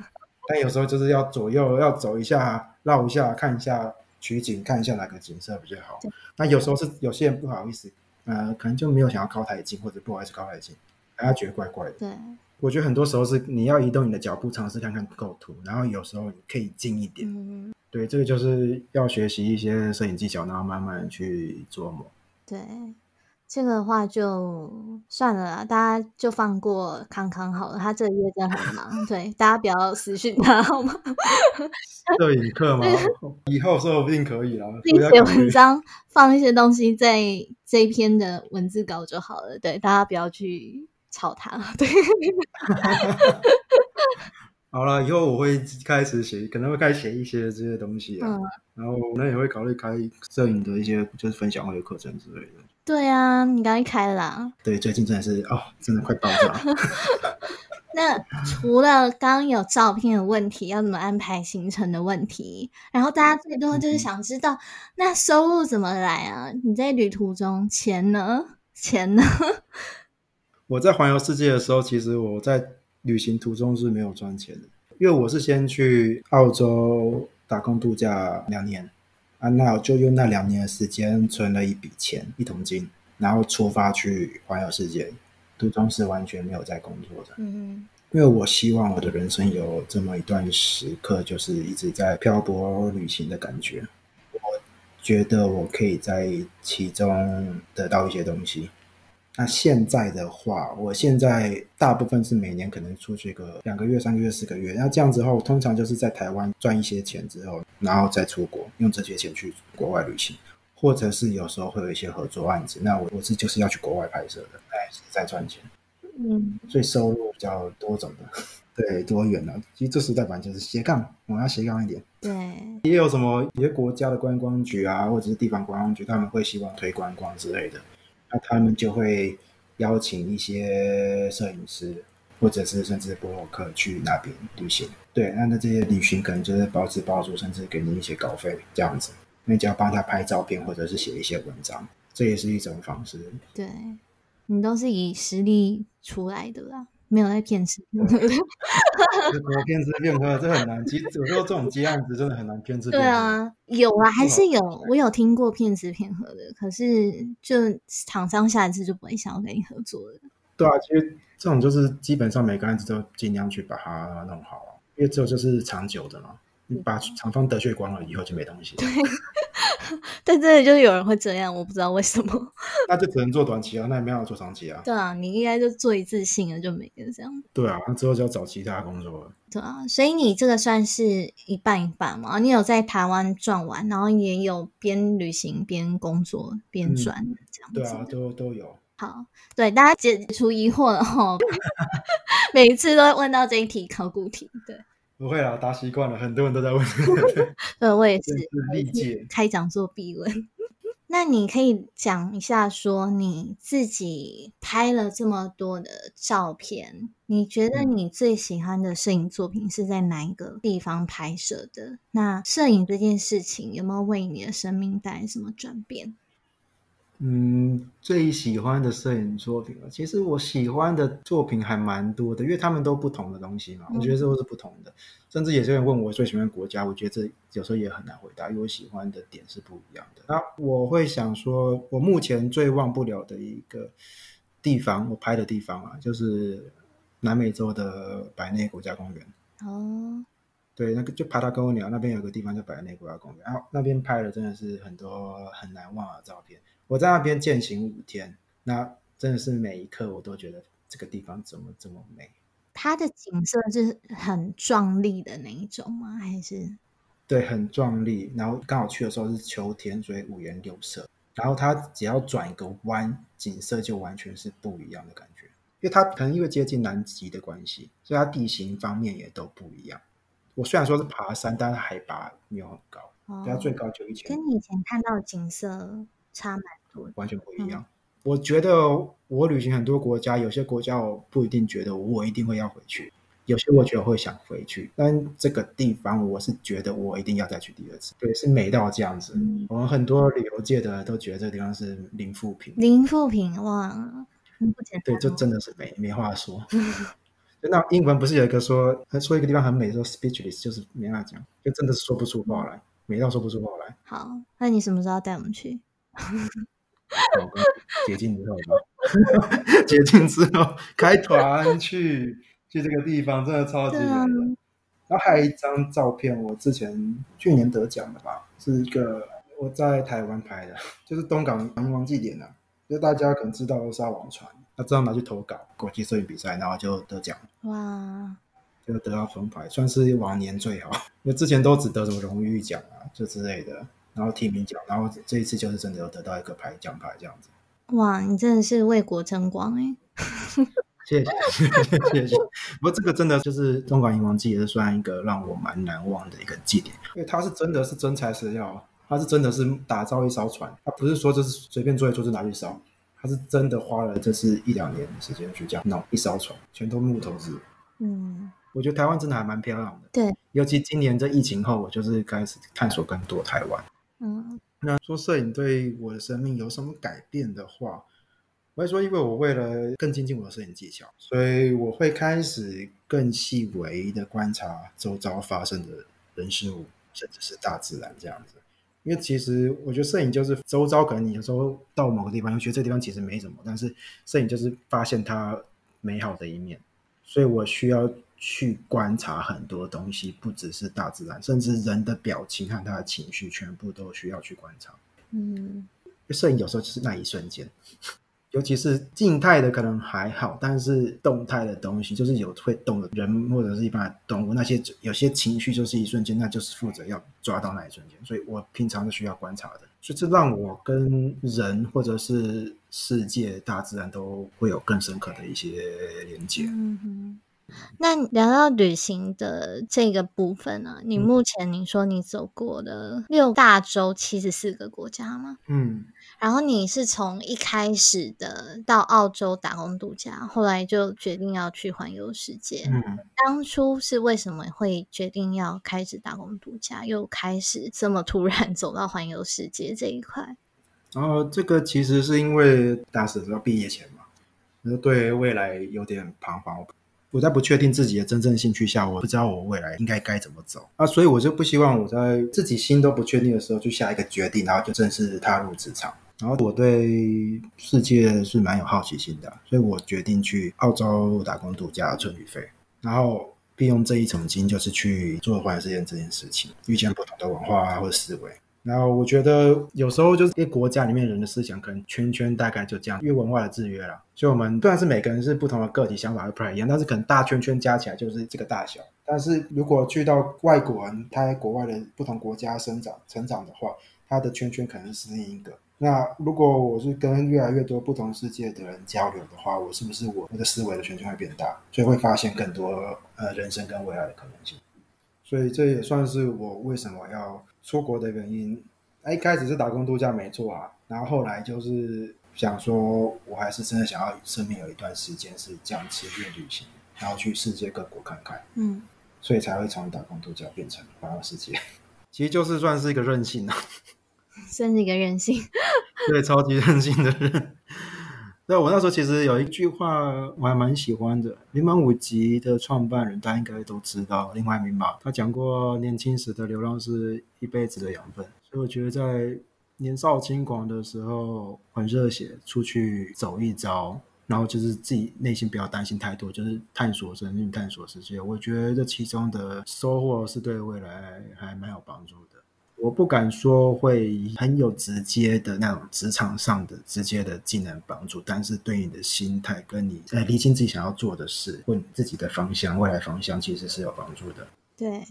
但有时候就是要左右要走一下，绕一下，看一下取景，看一下哪个景色比较好。那有时候是有些人不好意思，呃，可能就没有想要靠太近，或者不好意思靠太近，他觉得怪怪的。对，我觉得很多时候是你要移动你的脚步，尝试看看构图，然后有时候你可以近一点。嗯，对，这个就是要学习一些摄影技巧，然后慢慢去琢磨。对，这个的话就算了啦，大家就放过康康好了，他这个月真的很忙，对，大家不要私讯他好吗？摄影课嘛，以后说不定可以啦。自己写文章，放一些东西在这一篇的文字稿就好了，对，大家不要去吵他，对，好了，以后我会开始写，可能会开始写一些这些东西啊。嗯，然后我们也会考虑开摄影的一些就是分享会的课程之类的。对啊，你刚一开啦。对，最近真的是哦，真的快爆炸。那除了刚刚有照片的问题，要怎么安排行程的问题，然后大家最多就是想知道，那收入怎么来啊？你在旅途中钱呢？钱呢？我在环游世界的时候，其实我在旅行途中是没有赚钱的，因为我是先去澳洲打工度假两年啊，那我就用那两年的时间存了一笔钱，一桶金，然后出发去环游世界，途中是完全没有在工作的。嗯因为我希望我的人生有这么一段时刻，就是一直在漂泊旅行的感觉。我觉得我可以在其中得到一些东西。那现在的话，我现在大部分是每年可能出去个两个月、三个月、四个月。那这样子的话，我，通常就是在台湾赚一些钱之后，然后再出国，用这些钱去国外旅行，或者是有时候会有一些合作案子。那我我是就是要去国外拍摄的，那也是在赚钱。嗯所以收入比较多种的，对，多元的、其实这时代版就是斜杠，我们要斜杠一点。对，也有什么一些国家的观光局啊，或者是地方观光局，他们会希望推观光之类的，那他们就会邀请一些摄影师，或者是甚至博客去那边旅行。对，那那这些旅行可能就是包吃包住，甚至给你一些稿费这样子。那你只要帮他拍照片，或者是写一些文章，这也是一种方式。对，你都是以实力出来的啦。没有在骗吃骗喝，怎么骗吃骗喝？这很难。其实有时候这种接案子真的很难骗吃骗喝。对啊，有啊，还是有。我有听过骗吃骗喝的，可是就厂商下一次就不会想要跟你合作了。对啊，其实这种就是基本上每个案子都尽量去把它弄好，因为只有就是长久的嘛。你把厂方得罪光了以后就没东西。对。但真的就是有人会这样，我不知道为什么。那就只能做短期啊，那也没有做长期啊。对啊，你应该就做一次性的就没了这样。对啊，那之后就要找其他工作了。对啊，所以你这个算是一半一半嘛？你有在台湾转完，然后也有边旅行边工作边赚这样子。对啊，都都有。好，对大家解除疑惑了哈。每一次都会问到这一题考古题，对。不会啊，答习惯了，很多人都在问。对，我也是历届开讲座必问。那你可以讲一下，说你自己拍了这么多的照片，你觉得你最喜欢的摄影作品是在哪一个地方拍摄的？那摄影这件事情有没有为你的生命带来什么转变？嗯，最喜欢的摄影作品啊，其实我喜欢的作品还蛮多的，因为他们都不同的东西嘛，我觉得这都是不同的。甚至有些人问我最喜欢国家，我觉得这有时候也很难回答，因为我喜欢的点是不一样的。那我会想说，我目前最忘不了的一个地方，我拍的地方啊，就是南美洲的百内国家公园。哦，对，那个就爬到高鸟那边有个地方叫百内国家公园，然后那边拍的真的是很多很难忘的照片。我在那边践行五天，那真的是每一刻我都觉得这个地方怎么这么美。它的景色是很壮丽的那一种吗？还是？对，很壮丽。然后刚好去的时候是秋天，所以五颜六色。然后它只要转一个弯，景色就完全是不一样的感觉。因为它可能因为接近南极的关系，所以它地形方面也都不一样。我虽然说是爬山，但是海拔没有很高，它最高就一千。跟你以前看到的景色差蛮。完全不一样。我觉得我旅行很多国家，有些国家我不一定觉得我一定会要回去，有些我觉得会想回去。但这个地方我是觉得我一定要再去第二次。对，是美到这样子。我们很多旅游界的都觉得这个地方是零负评。零负评哇，不简单。对，就真的是美，没话说。那英文不是有一个说说一个地方很美，说 speechless，就是没话讲，就真的是说不出话来，美到说不出话来。好，那你什么时候带我们去？解禁之后吧，解禁之后开团去去这个地方，真的超级美。然后还有一张照片，我之前去年得奖的吧，是一个我在台湾拍的，就是东港阳光祭典啊，就大家可能知道沙王船，他这样拿去投稿国际摄影比赛，然后就得奖。哇！就得到铜牌，算是往年最好，因为之前都只得什么荣誉奖啊，就之类的。然后提名奖，然后这一次就是真的有得到一个牌奖牌这样子。哇，你真的是为国争光 哎！谢谢谢谢。不过这个真的就是中港银王祭，也是算一个让我蛮难忘的一个祭典，因为它是真的是真材实料，它是真的是打造一艘船，它不是说就是随便做一做就拿去烧，它是真的花了这是一两年的时间去这样弄一艘船，全都木头制。嗯。我觉得台湾真的还蛮漂亮的，对，尤其今年这疫情后，我就是开始探索更多台湾。嗯，那说摄影对我的生命有什么改变的话，我会说，因为我为了更精进我的摄影技巧，所以我会开始更细微的观察周遭发生的人事物，甚至是大自然这样子。因为其实我觉得摄影就是周遭，可能你有时候到某个地方，又觉得这地方其实没什么，但是摄影就是发现它美好的一面，所以我需要。去观察很多东西，不只是大自然，甚至人的表情和他的情绪，全部都需要去观察。嗯，摄影有时候就是那一瞬间，尤其是静态的可能还好，但是动态的东西，就是有会动的人或者是一般的动物，那些有些情绪就是一瞬间，那就是负责要抓到那一瞬间。所以我平常是需要观察的，所以这让我跟人或者是世界、大自然都会有更深刻的一些连接。嗯哼。那聊到旅行的这个部分呢，你目前你说你走过的六大洲七十四个国家吗？嗯，然后你是从一开始的到澳洲打工度假，后来就决定要去环游世界。嗯，当初是为什么会决定要开始打工度假，又开始这么突然 走到环游世界这一块？然后这个其实是因为当时要毕业前嘛，就对未来有点彷徨。我在不确定自己的真正兴趣下，我不知道我未来应该该怎么走啊，所以我就不希望我在自己心都不确定的时候就下一个决定，然后就正式踏入职场。然后我对世界是蛮有好奇心的，所以我决定去澳洲打工度假赚旅费，然后利用这一桶金就是去做环游世界这件事情，遇见不同的文化或者思维。然后我觉得有时候就是一个国家里面人的思想可能圈圈大概就这样，因为文化的制约了。所以我们虽然是每个人是不同的个体，想法会不太一样，但是可能大圈圈加起来就是这个大小。但是如果去到外国人他在国外的不同国家生长成长的话，他的圈圈可能是另一个。那如果我是跟越来越多不同世界的人交流的话，我是不是我我的思维的圈圈会变大，所以会发现更多呃人生跟未来的可能性。所以这也算是我为什么要。出国的原因，一开始是打工度假没错啊，然后后来就是想说，我还是真的想要生命有一段时间是这样持续旅行，然后去世界各国看看，嗯，所以才会从打工度假变成环游世界，其实就是算是一个任性啊，算是一个任性，对，超级任性的人。对，我那时候其实有一句话我还蛮喜欢的，零满五集的创办人大家应该都知道，另外一名吧？他讲过年轻时的流浪是一辈子的养分，所以我觉得在年少轻狂的时候很热血，出去走一遭，然后就是自己内心不要担心太多，就是探索生命、探索世界。我觉得这其中的收获是对未来还蛮有帮助的。我不敢说会很有直接的那种职场上的直接的技能帮助，但是对你的心态跟你呃理清自己想要做的事，或你自己的方向、未来方向，其实是有帮助的。对，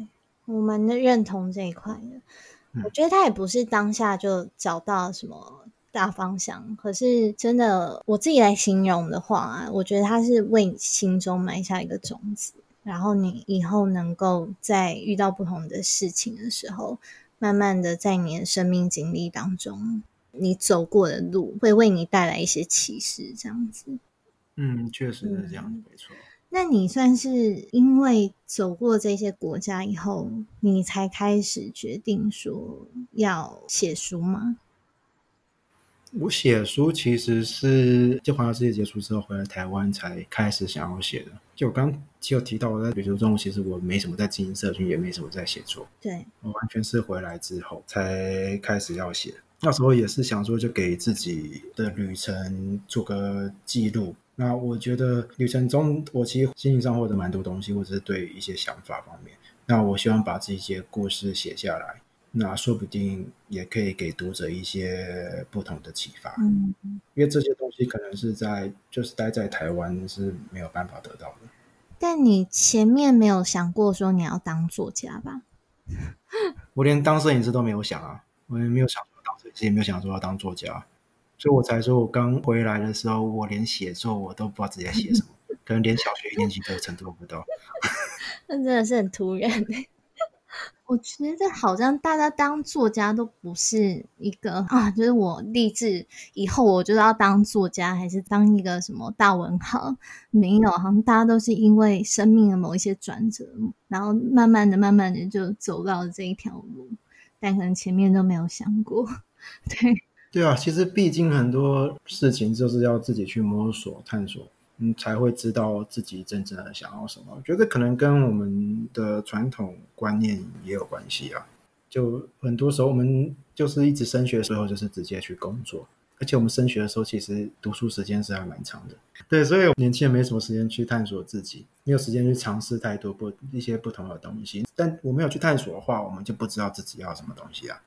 我们的认同这一块的，我觉得他也不是当下就找到什么大方向，可是真的我自己来形容的话，我觉得他是为你心中埋下一个种子，然后你以后能够在遇到不同的事情的时候。慢慢的，在你的生命经历当中，你走过的路会为你带来一些启示，这样子。嗯，确实是这样，没错。那你算是因为走过这些国家以后，你才开始决定说要写书吗？我写书其实是就环游世界结束之后回来台湾才开始想要写的。就我刚其实提到我在旅途中，其实我没什么在经营社群，也没什么在写作。对我完全是回来之后才开始要写。那时候也是想说，就给自己的旅程做个记录。那我觉得旅程中，我其实心情上获得蛮多东西，或者是对一些想法方面。那我希望把这些故事写下来。那说不定也可以给读者一些不同的启发，嗯，因为这些东西可能是在就是待在台湾是没有办法得到的。但你前面没有想过说你要当作家吧？我连当摄影师都没有想啊，我也没有想说当摄影师，也没有想说要当作家，所以我才说我刚回来的时候，我连写作我都不知道自己在写什么，可能连小学一年级的程度都不到。那真的是很突然。我觉得好像大家当作家都不是一个啊，就是我立志以后我就要当作家，还是当一个什么大文豪？没有，好像大家都是因为生命的某一些转折，然后慢慢的、慢慢的就走到了这一条路，但可能前面都没有想过。对，对啊，其实毕竟很多事情就是要自己去摸索、探索。你，才会知道自己真正的想要什么。我觉得可能跟我们的传统观念也有关系啊。就很多时候我们就是一直升学的时候，就是直接去工作，而且我们升学的时候其实读书时间是还蛮长的。对，所以年轻人没什么时间去探索自己，没有时间去尝试太多不一些不同的东西。但我没有去探索的话，我们就不知道自己要什么东西啊。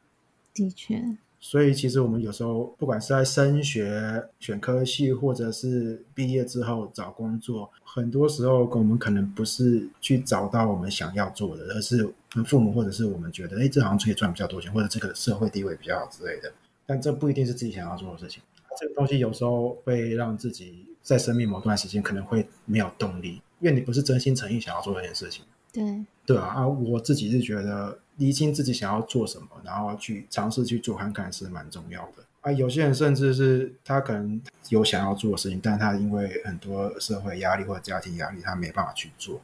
的确。所以，其实我们有时候不管是在升学、选科系，或者是毕业之后找工作，很多时候我们可能不是去找到我们想要做的，而是父母或者是我们觉得，哎，这好像可以赚比较多钱，或者这个社会地位比较好之类的。但这不一定是自己想要做的事情。这个东西有时候会让自己在生命某段时间可能会没有动力，因为你不是真心诚意想要做这件事情。对对啊，啊，我自己是觉得。厘清自己想要做什么，然后去尝试去做看看是蛮重要的。啊，有些人甚至是他可能有想要做的事情，但他因为很多社会压力或者家庭压力，他没办法去做。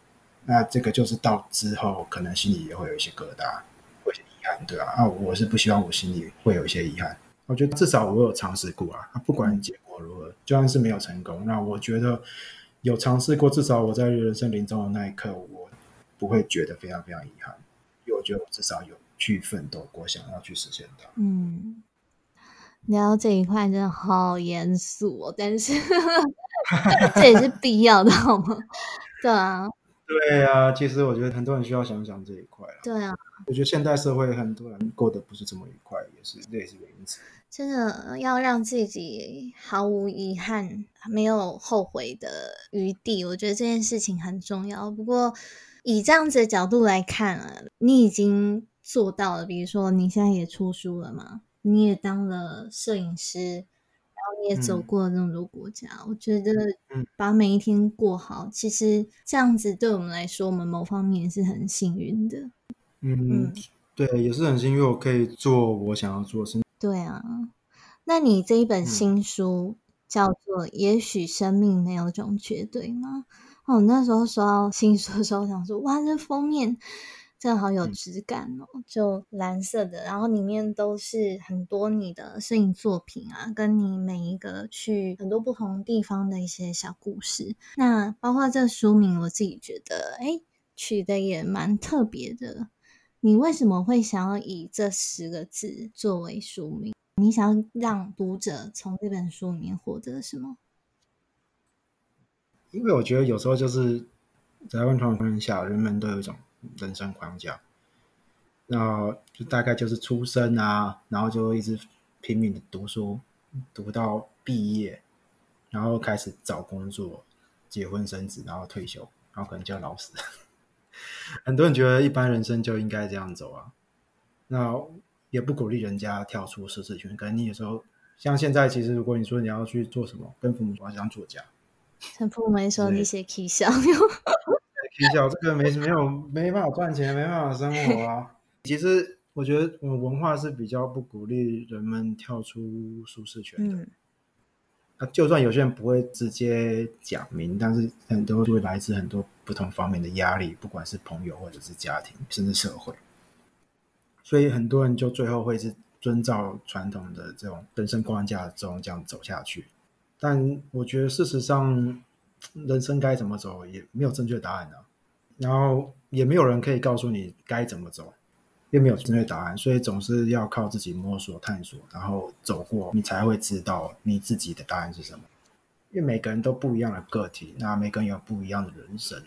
那这个就是到之后可能心里也会有一些疙瘩，会有些遗憾，对啊。啊，我是不希望我心里会有一些遗憾。我觉得至少我有尝试过啊，不管结果如何，就算是没有成功，那我觉得有尝试过，至少我在人生临终的那一刻，我不会觉得非常非常遗憾，因为我觉得我至少有去奋斗过，想要去实现它。嗯，聊这一块真的好严肃哦，但是 这也是必要的，好吗？对啊，对啊，其实我觉得很多人需要想想这一块啊。对啊，我觉得现代社会很多人过得不是这么愉快，也是类似原因。真的要让自己毫无遗憾、没有后悔的余地，我觉得这件事情很重要。不过以这样子的角度来看啊，你已经做到了。比如说你现在也出书了嘛，你也当了摄影师，然后你也走过了那么多国家。我觉得把每一天过好，其实这样子对我们来说，我们某方面是很幸运的。嗯，对，也是很幸运，我可以做我想要做的事。对啊，那你这一本新书叫做《也许生命没有种绝对》吗？哦，那时候收到新书的时候，想说哇，这封面真的好有质感哦，就蓝色的，然后里面都是很多你的摄影作品啊，跟你每一个去很多不同地方的一些小故事。那包括这书名，我自己觉得，哎，取的也蛮特别的。你为什么会想要以这十个字作为书名？你想让读者从这本书里面获得什么？因为我觉得有时候就是在万状况下，人们都有一种人生框架，那就大概就是出生啊，然后就一直拼命的读书，读到毕业，然后开始找工作、结婚生子，然后退休，然后可能就要老死。很多人觉得一般人生就应该这样走啊，那也不鼓励人家跳出舒适圈。可能你有时候像现在，其实如果你说你要去做什么，跟父母说当作家，跟父母说那些 K 笑，K 笑这个没 没有没办法赚钱，没办法生活啊。其实我觉得我们文化是比较不鼓励人们跳出舒适圈的。那就算有些人不会直接讲明，但是很多都会来自很多不同方面的压力，不管是朋友或者是家庭，甚至社会。所以很多人就最后会是遵照传统的这种人生框架中这样走下去。但我觉得事实上，人生该怎么走也没有正确答案啊，然后也没有人可以告诉你该怎么走。又没有正确答案，所以总是要靠自己摸索、探索，然后走过，你才会知道你自己的答案是什么。因为每个人都不一样的个体，那每个人有不一样的人生，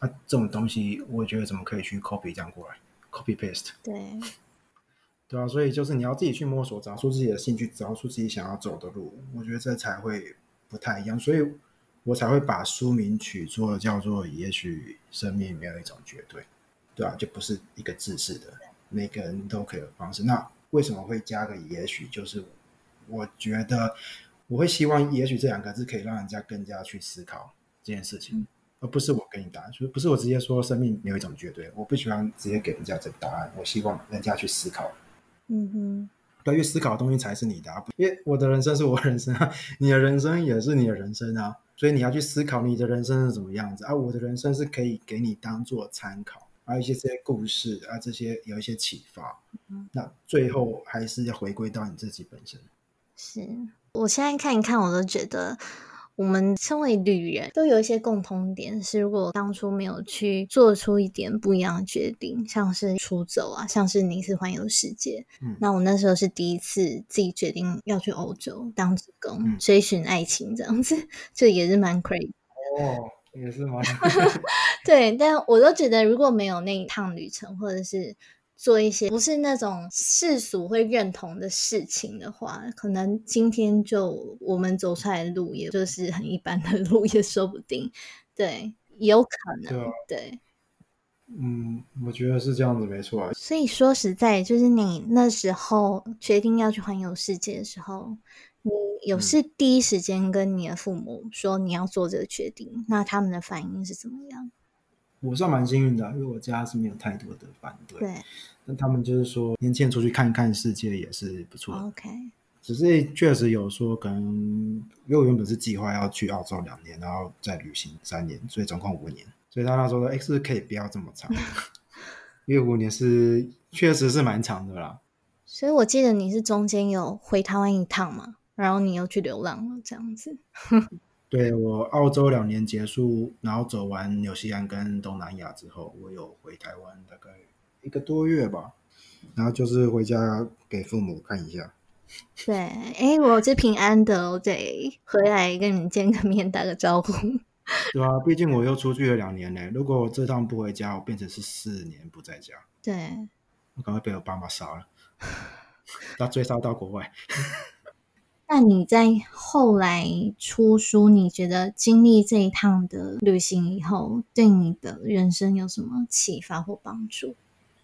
那这种东西，我觉得怎么可以去 copy 这样过来，copy paste？对，对啊，所以就是你要自己去摸索，找出自己的兴趣，找出自己想要走的路，我觉得这才会不太一样。所以我才会把书名取作叫做“也许生命没有一种绝对”，对啊，就不是一个自式的。每个人都可以有方式，那为什么会加个也许？就是我觉得我会希望“也许”这两个字可以让人家更加去思考这件事情，而不是我给你答案，就不是我直接说生命没有一种绝对。我不喜欢直接给人家这个答案，我希望人家去思考。嗯哼，对于思考的东西才是你的，因为我的人生是我人生啊，你的人生也是你的人生啊，所以你要去思考你的人生是怎么样子啊。我的人生是可以给你当做参考。还有一些这些故事啊，这些有一些启发。那最后还是要回归到你自己本身。是我现在看一看，我都觉得我们身为旅人，都有一些共通点。是如果当初没有去做出一点不一样的决定，像是出走啊，像是你是环游世界。嗯，那我那时候是第一次自己决定要去欧洲当职工，追寻爱情这样子，这也是蛮 crazy 哦。也是吗？对，但我都觉得如果没有那一趟旅程，或者是做一些不是那种世俗会认同的事情的话，可能今天就我们走出来的路，也就是很一般的路，也说不定。对，有可能。对，嗯，我觉得是这样子，没错。所以说实在，就是你那时候决定要去环游世界的时候。你有是第一时间跟你的父母说你要做这个决定，那他们的反应是怎么样？我算蛮幸运的，因为我家是没有太多的反对。对，那他们就是说年轻人出去看看世界也是不错。OK，只是确实有说可能，因为我原本是计划要去澳洲两年，然后再旅行三年，所以总共五年。所以他那时候说，哎，是可以不要这么长？因为五年是确实是蛮长的啦。所以我记得你是中间有回台湾一趟嘛，然后你又去流浪了，这样子。对我澳洲两年结束，然后走完纽西兰跟东南亚之后，我有回台湾大概一个多月吧，然后就是回家给父母看一下。对，哎，我是平安的，我得回来跟你们见个面，打个招呼。对啊，毕竟我又出去了两年呢。如果我这趟不回家，我变成是四年不在家。对，我赶快被我爸妈杀了，他追杀到国外。那你在后来出书，你觉得经历这一趟的旅行以后，对你的人生有什么启发或帮助？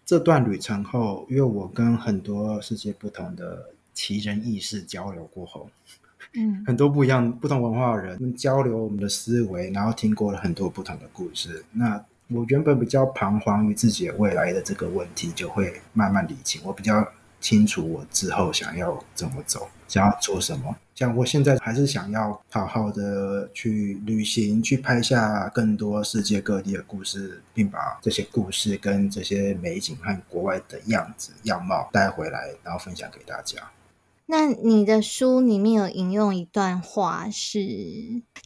这段旅程后，因为我跟很多世界不同的。奇人异事交流过后，嗯，很多不一样、不同文化的人交流我们的思维，然后听过了很多不同的故事。那我原本比较彷徨于自己的未来的这个问题，就会慢慢理清。我比较清楚我之后想要怎么走，想要做什么。像我现在还是想要好好的去旅行，去拍下更多世界各地的故事，并把这些故事跟这些美景和国外的样子样貌带回来，然后分享给大家。那你的书里面有引用一段话，是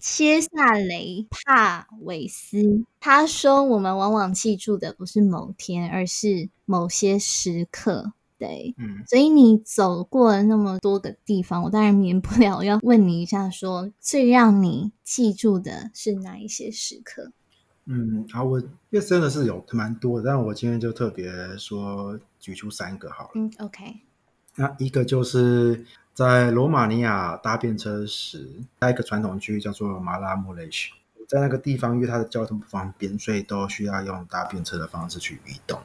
切萨雷帕韦斯他说：“我们往往记住的不是某天，而是某些时刻。”对，嗯，所以你走过了那么多个地方，我当然免不了要问你一下，说最让你记住的是哪一些时刻？嗯，好，我因为真的是有蛮多的，但我今天就特别说举出三个好了。嗯，OK。那一个就是在罗马尼亚搭便车时，在一个传统区叫做马拉穆雷什，在那个地方，因为它的交通不方便，所以都需要用搭便车的方式去移动。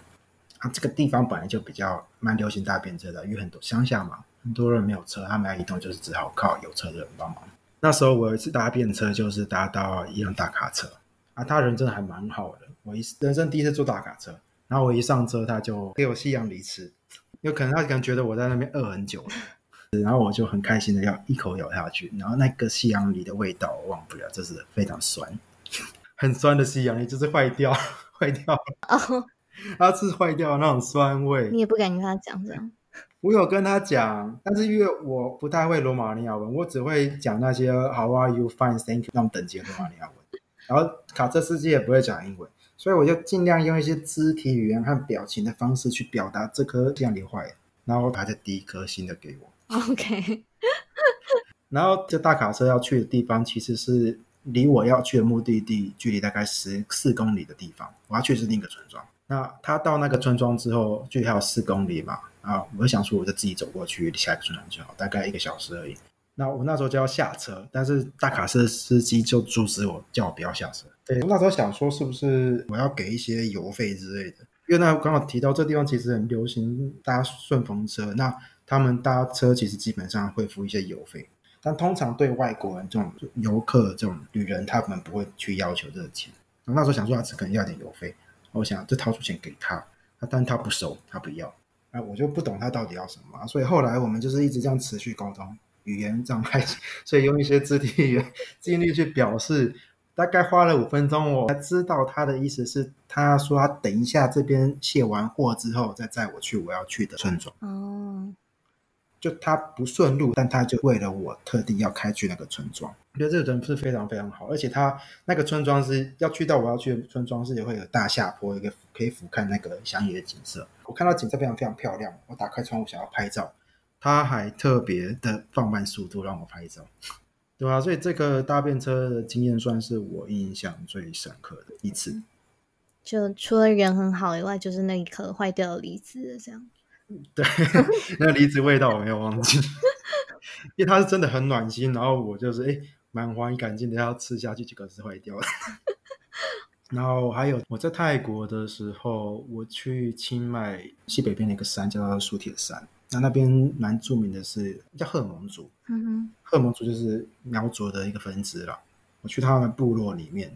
啊，这个地方本来就比较蛮流行搭便车的，因为很多乡下嘛，很多人没有车，他们要移动就是只好靠有车的人帮忙。那时候我有一次搭便车，就是搭到一辆大卡车，啊，他人真的还蛮好的，我一人生第一次坐大卡车，然后我一上车，他就给我西洋梨吃。有可能他可能觉得我在那边饿很久了，然后我就很开心的要一口咬下去，然后那个西洋梨的味道我忘不了，就是非常酸，很酸的西洋梨，就是坏掉，坏掉了，它是坏掉那种酸味。你也不敢跟他讲这样？我有跟他讲，但是因为我不太会罗马尼亚文，我只会讲那些 How are you? Fine, thank you 那种等级的罗马尼亚文，然后卡车司机也不会讲英文。所以我就尽量用一些肢体语言和表情的方式去表达这颗橡梨坏，然后他就第一颗新的给我。OK。然后这大卡车要去的地方其实是离我要去的目的地距离大概十四公里的地方，我要去是另一个村庄。那他到那个村庄之后，距离还有四公里嘛？啊，我想说我就自己走过去下一个村庄就好，大概一个小时而已。那我那时候就要下车，但是大卡车司机就阻止我，叫我不要下车。对，我那时候想说，是不是我要给一些油费之类的？因为那刚好提到这地方其实很流行搭顺风车，那他们搭车其实基本上会付一些油费，但通常对外国人这种游客、这种旅人，他们不会去要求这个钱。我那时候想说，他只可能要点油费，我想就掏出钱给他，但他不收，他不要，哎，我就不懂他到底要什么。所以后来我们就是一直这样持续沟通，语言障碍，所以用一些肢体语言尽力去表示。大概花了五分钟，我才知道他的意思是，他说他等一下这边卸完货之后再载我去我要去的村庄。哦，就他不顺路，但他就为了我特地要开去那个村庄。我觉得这个人是非常非常好，而且他那个村庄是要去到我要去的村庄是也会有大下坡，一个可以俯瞰那个乡野的景色。我看到景色非常非常漂亮，我打开窗户想要拍照，他还特别的放慢速度让我拍照。对啊，所以这个搭便车的经验算是我印象最深刻的一次。就除了人很好以外，就是那一颗坏掉的梨子这样。对，那梨子味道我没有忘记，因为它是真的很暖心。然后我就是哎，满怀感激的要吃下去，结果是坏掉了。然后还有我在泰国的时候，我去清迈西北边的一个山叫做苏铁山。那那边蛮著名的是叫赫蒙族，嗯哼，赫蒙族就是苗族的一个分支了。我去他们部落里面，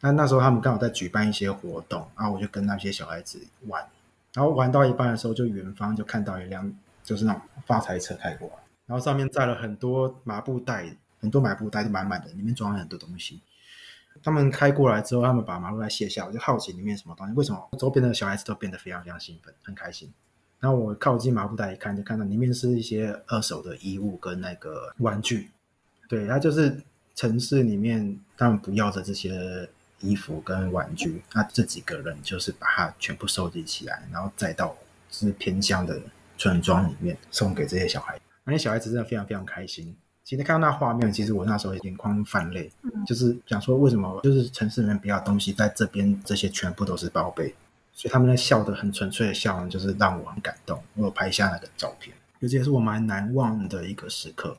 那那时候他们刚好在举办一些活动，然后我就跟那些小孩子玩，然后玩到一半的时候，就远方就看到一辆就是那种发财车开过来，然后上面载了很多麻布袋，很多麻布袋都满满的，里面装了很多东西。他们开过来之后，他们把麻布袋卸下，我就好奇里面什么东西，为什么周边的小孩子都变得非常非常兴奋，很开心。然后我靠近麻布袋一看，就看到里面是一些二手的衣物跟那个玩具。对，它就是城市里面他们不要的这些衣服跟玩具，那这几个人就是把它全部收集起来，然后再到是偏乡的村庄里面送给这些小孩。那些小孩子真的非常非常开心。其实看到那画面，其实我那时候眼眶泛泪，就是想说为什么就是城市里面不要东西，在这边这些全部都是宝贝。所以他们在笑的很纯粹的笑容，就是让我很感动。我有拍下那个照片，尤其是我蛮难忘的一个时刻。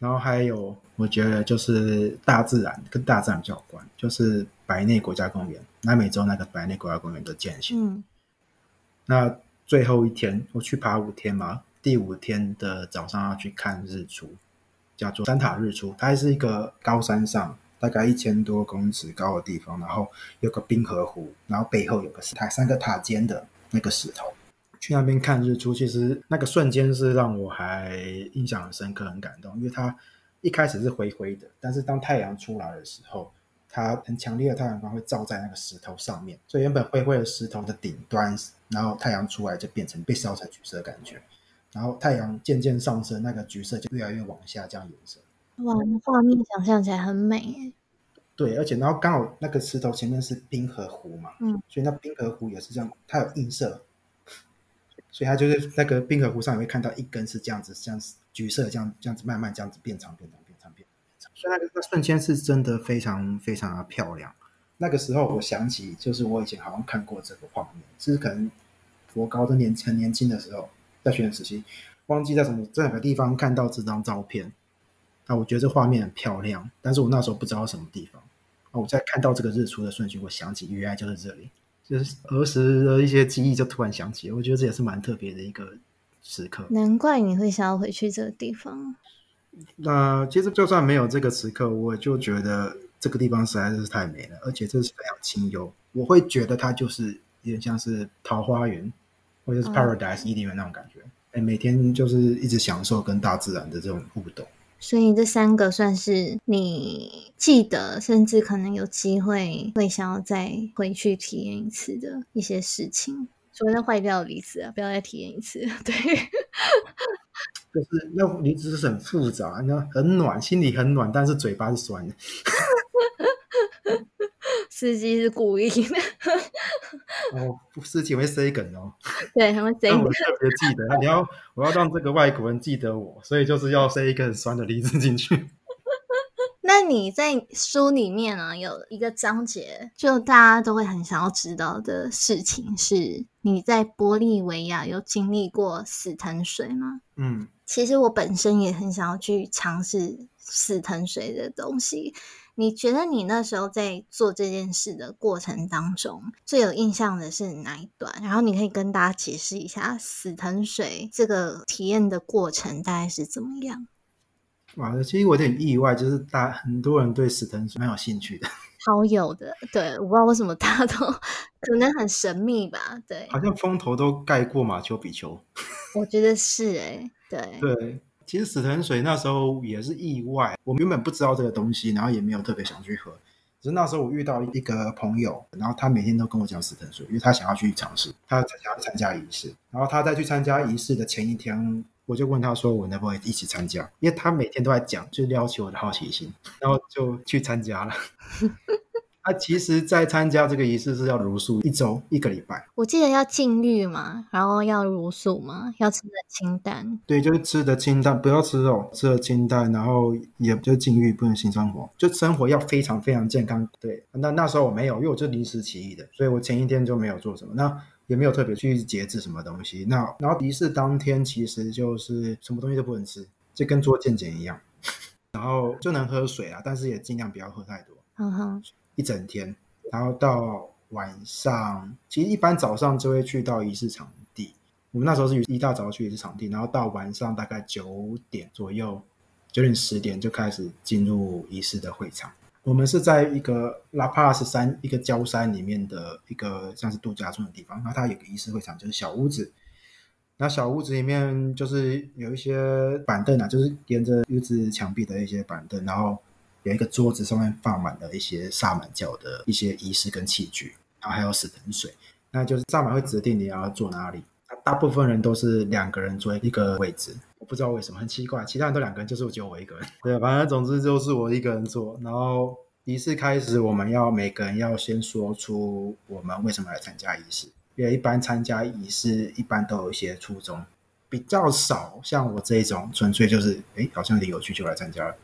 然后还有，我觉得就是大自然跟大自然比较有关，就是白内国家公园，南美洲那个白内国家公园的践行。嗯，那最后一天我去爬五天嘛，第五天的早上要去看日出，叫做三塔日出。它是一个高山上。大概一千多公尺高的地方，然后有个冰河湖，然后背后有个塔，三个塔尖的那个石头。去那边看日出，其实那个瞬间是让我还印象很深刻、很感动，因为它一开始是灰灰的，但是当太阳出来的时候，它很强烈的太阳光会照在那个石头上面，所以原本灰灰的石头的顶端，然后太阳出来就变成被烧成橘色的感觉，然后太阳渐渐上升，那个橘色就越来越往下这样颜色。哇，那画面想象起来很美对，而且然后刚好那个石头前面是冰河湖嘛，嗯，所以那冰河湖也是这样，它有映射，所以它就是那个冰河湖上你会看到一根是这样子，像橘色这样这样子慢慢这样子变长变长变长变长，所以那个那瞬间是真的非常非常的漂亮。那个时候我想起，就是我以前好像看过这个画面，是可能我高中年很年轻的时候，在学生时期，忘记在什么这两个地方看到这张照片。那我觉得这画面很漂亮，但是我那时候不知道什么地方。啊我在看到这个日出的瞬间，我想起原来就是这里，就是儿时的一些记忆就突然想起。我觉得这也是蛮特别的一个时刻。难怪你会想要回去这个地方。那其实就算没有这个时刻，我就觉得这个地方实在是太美了，而且这是非常清幽。我会觉得它就是有点像是桃花源，或者是 paradise 伊甸园那种感觉。哎，每天就是一直享受跟大自然的这种互动。所以这三个算是你记得，甚至可能有机会会想要再回去体验一次的一些事情。除了坏掉的离子啊，不要再体验一次。对，就是那离子是很复杂，那很暖，心里很暖，但是嘴巴是酸的。司机是故意的。哦，司机会塞梗哦。对，他会塞梗。我特别记得，你要我要让这个外国人记得我，所以就是要塞一个很酸的梨子进去。那你在书里面啊，有一个章节，就大家都会很想要知道的事情，是你在玻利维亚有经历过死藤水吗？嗯，其实我本身也很想要去尝试死藤水的东西。你觉得你那时候在做这件事的过程当中，最有印象的是哪一段？然后你可以跟大家解释一下死藤水这个体验的过程大概是怎么样？哇，其实我有点意外，就是大很多人对死藤水蛮有兴趣的。好有的，对，我不知道为什么大家都 可能很神秘吧？对，好像风头都盖过马丘比丘。我觉得是哎，对对。其实死藤水那时候也是意外，我原本不知道这个东西，然后也没有特别想去喝。只是那时候我遇到一个朋友，然后他每天都跟我讲死藤水，因为他想要去尝试，他想要参加仪式。然后他在去参加仪式的前一天，我就问他说：“我能不能一起参加？”因为他每天都在讲，就撩起我的好奇心，然后就去参加了。他其实，在参加这个仪式是要茹素一周一个礼拜。我记得要禁欲嘛，然后要茹素嘛，要吃的清淡。对，就是吃的清淡，不要吃肉，吃的清淡，然后也就禁欲，不能性生活，就生活要非常非常健康。对，那那时候我没有，因为我就临时起意的，所以我前一天就没有做什么，那也没有特别去节制什么东西。那然后仪式当天其实就是什么东西都不能吃，就跟做健检一样，然后就能喝水啊，但是也尽量不要喝太多。嗯哼。一整天，然后到晚上，其实一般早上就会去到仪式场地。我们那时候是一大早去仪式场地，然后到晚上大概九点左右，九点十点就开始进入仪式的会场。我们是在一个拉帕斯山一个郊山里面的一个像是度假村的地方，然后它有个仪式会场，就是小屋子。那小屋子里面就是有一些板凳啊，就是沿着屋子墙壁的一些板凳，然后有一个桌子上面放满了一些萨满教的一些仪式跟器具，然后还有死藤水。那就是萨满会指定你要坐哪里，大部分人都是两个人坐一个位置，我不知道为什么，很奇怪，其他人都两个人，就是只有我一个人。对，反正总之就是我一个人坐。然后仪式开始，我们要每个人要先说出我们为什么来参加仪式。因为一般参加仪式，一般都有一些初衷，比较少像我这一种，纯粹就是哎，好像有点有趣就来参加了。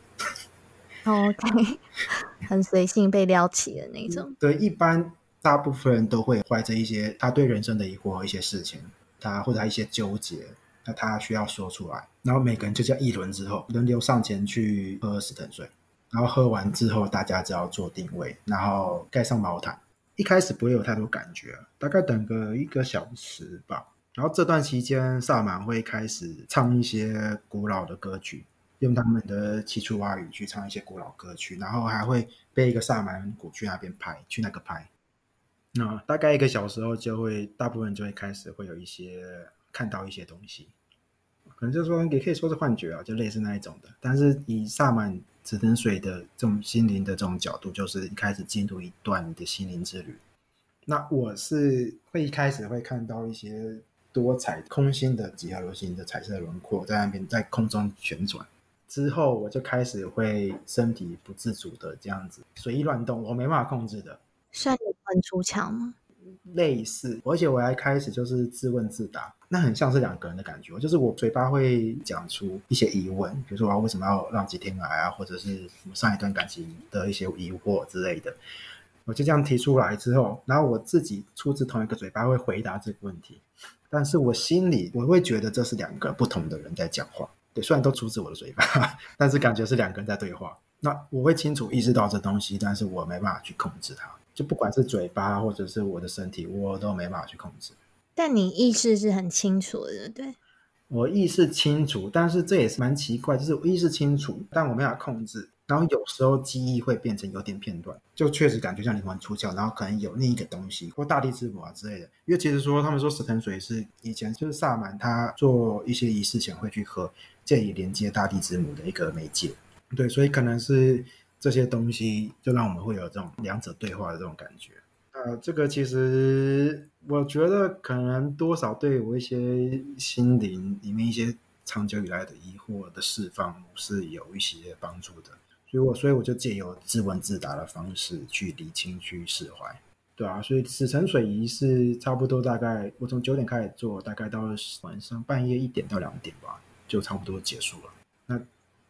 OK，很随性被撩起的那种。对，一般。大部分人都会怀着一些他对人生的疑惑、一些事情，他或者一些纠结，那他需要说出来。然后每个人就这样一轮之后，轮流上前去喝死藤水，然后喝完之后，大家只要做定位，然后盖上毛毯。一开始不会有太多感觉，大概等个一个小时吧。然后这段期间，萨满会开始唱一些古老的歌曲，用他们的七出蛙语去唱一些古老歌曲，然后还会背一个萨满鼓去那边拍，去那个拍。那大概一个小时后，就会大部分就会开始会有一些看到一些东西，可能就是说也可以说是幻觉啊，就类似那一种的。但是以萨满紫藤水的这种心灵的这种角度，就是开始进入一段你的心灵之旅。那我是会一开始会看到一些多彩空心的几何流星的彩色轮廓在那边在空中旋转，之后我就开始会身体不自主的这样子随意乱动，我没办法控制的。算有很出墙吗？类似，而且我还开始就是自问自答，那很像是两个人的感觉。就是我嘴巴会讲出一些疑问，比如说我为什么要让几天来啊，或者是上一段感情的一些疑惑之类的。我就这样提出来之后，然后我自己出自同一个嘴巴会回答这个问题，但是我心里我会觉得这是两个不同的人在讲话。对，虽然都出自我的嘴巴，但是感觉是两个人在对话。那我会清楚意识到这东西，但是我没办法去控制它。就不管是嘴巴或者是我的身体，我都没办法去控制。但你意识是很清楚的，对？我意识清楚，但是这也是蛮奇怪，就是我意识清楚，但我没法控制。然后有时候记忆会变成有点片段，就确实感觉像灵魂出窍，然后可能有另一个东西或大地之母啊之类的。因为其实说他们说石藤水是以前就是萨满他做一些仪式前会去喝，借以连接大地之母的一个媒介。对，所以可能是。这些东西就让我们会有这种两者对话的这种感觉。呃，这个其实我觉得可能多少对我一些心灵里面一些长久以来的疑惑的释放是有一些帮助的。所以我所以我就借由自问自答的方式去理清、去释怀，对啊，所以死沉水仪是差不多大概我从九点开始做，大概到晚上半夜一点到两点吧，就差不多结束了。那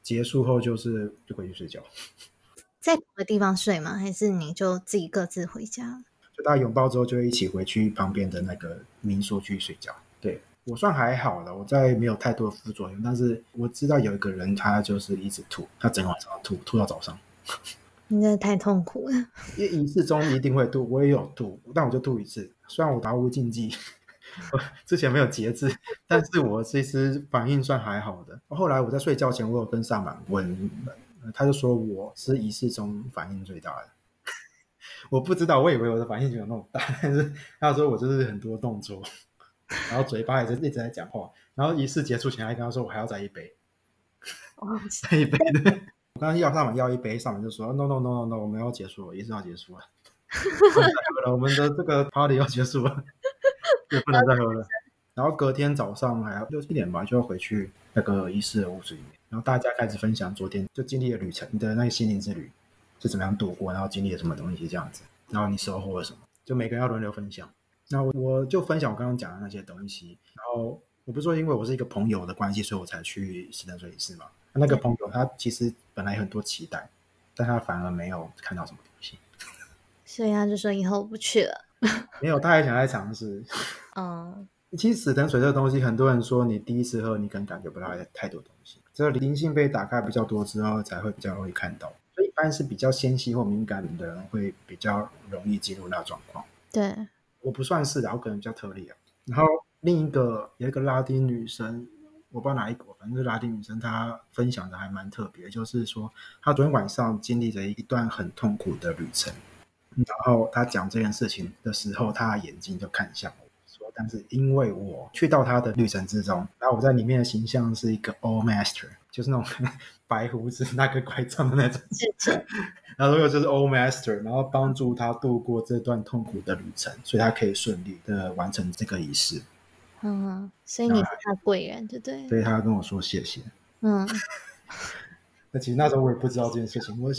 结束后就是就回去睡觉。在同个地方睡吗？还是你就自己各自回家？就大家拥抱之后，就一起回去旁边的那个民宿去睡觉。对我算还好了，我在没有太多的副作用。但是我知道有一个人，他就是一直吐，他整晚上吐，吐到早上。你真的太痛苦了。因为仪式中一定会吐，我也有吐，但我就吐一次。虽然我毫无禁忌，之前没有节制，但是我其实反应算还好的。后来我在睡觉前，我有跟萨满问。他就说我是仪式中反应最大的，我不知道，我以为我的反应就有那么大，但是他说我就是很多动作，然后嘴巴也是一直在讲话，然后仪式结束前还跟他说我还要再一杯，再一杯的，我刚刚要上面要一杯，上面就说 no no no no no，我们要结束了，仪式要结束了，了，我们的这个 party 要结束了，也不能再喝了，然后隔天早上还要六七点吧就要回去那个仪式的屋子里面。然后大家开始分享昨天就经历的旅程，你的那个心灵之旅是怎么样度过，然后经历了什么东西这样子，然后你收获了什么，就每个人要轮流分享。那我我就分享我刚刚讲的那些东西。然后我不是说因为我是一个朋友的关系，所以我才去石灯水仪式嘛。那个朋友他其实本来有很多期待，但他反而没有看到什么东西，所以他就说以后不去了。没有，他还想再尝试。嗯，其实死藤水这个东西，很多人说你第一次喝，你可能感觉不到太多东西。只有灵性被打开比较多之后，才会比较容易看到。所以一般是比较纤细或敏感的人，会比较容易进入那状况。对，我不算是的，我可能比较特例啊。然后另一个有一个拉丁女生，我不知道哪一国，反正是拉丁女生，她分享的还蛮特别，就是说她昨天晚上经历了一段很痛苦的旅程。然后她讲这件事情的时候，她眼睛就看向我，说但是因为我去到她的旅程之中，然后我在里面的形象是一个 All Master 就是那种 白胡子、那个拐杖的那种，然后就是 old master，然后帮助他度过这段痛苦的旅程，所以他可以顺利的完成这个仪式。嗯，所以你是他贵人，对不对？所以他跟我说谢谢。嗯，那其实那时候我也不知道这件事情，我我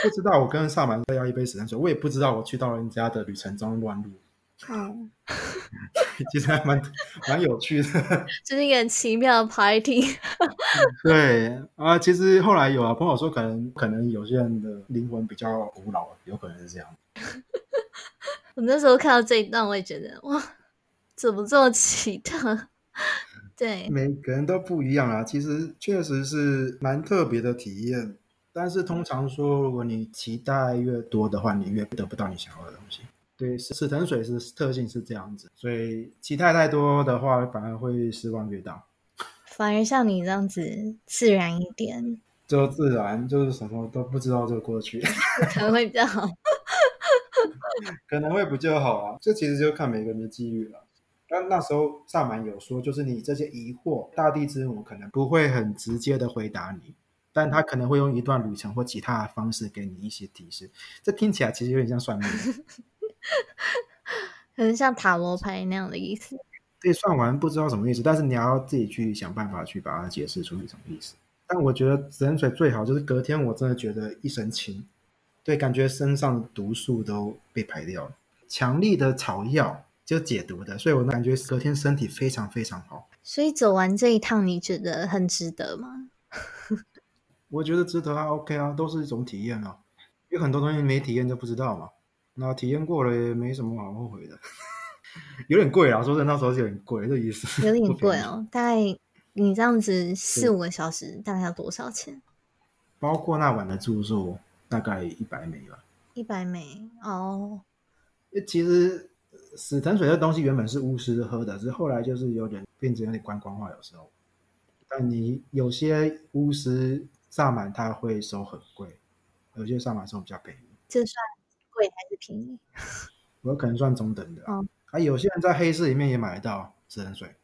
不知道我跟萨满再要一杯死神水，我也不知道我去到人家的旅程中乱入。嗯，其实还蛮蛮有趣的，就是一个很奇妙的 party。对啊，其实后来有啊朋友说，可能可能有些人的灵魂比较古老，有可能是这样。我那时候看到这一段，我也觉得哇，怎么这么奇特？对，每个人都不一样啊。其实确实是蛮特别的体验，但是通常说，如果你期待越多的话，你越得不到你想要的东西。对，死藤水是特性是这样子，所以期待太多的话，反而会失望越大。反而像你这样子自然一点，就自然就是什么都不知道就过去，可能会比较好，可能会比较好啊。这其实就看每个人的机遇了。但那时候萨满有说，就是你这些疑惑，大地之母可能不会很直接的回答你，但他可能会用一段旅程或其他的方式给你一些提示。这听起来其实有点像算命。可能像塔罗牌那样的意思。对，算完不知道什么意思，但是你要自己去想办法去把它解释出什么意思。但我觉得死神水最好就是隔天，我真的觉得一身轻，对，感觉身上的毒素都被排掉了。强力的草药就解毒的，所以我感觉隔天身体非常非常好。所以走完这一趟，你觉得很值得吗？我觉得值得啊，OK 啊，都是一种体验啊。有很多东西没体验就不知道嘛。那体验过了也没什么好后悔的，有点贵啊，说真的，那时候有点贵，这意思。有点贵哦，大概你这样子四五个小时，大概要多少钱？包括那晚的住宿，大概一百美吧。一百美哦。其实死藤水这东西原本是巫师喝的，是后来就是有点变成有点观光化，有时候。但你有些巫师萨满他会收很贵，有些萨满收比较便宜。就算。贵还是便宜？我可能算中等的。哦，啊，有些人在黑市里面也买得到死神水，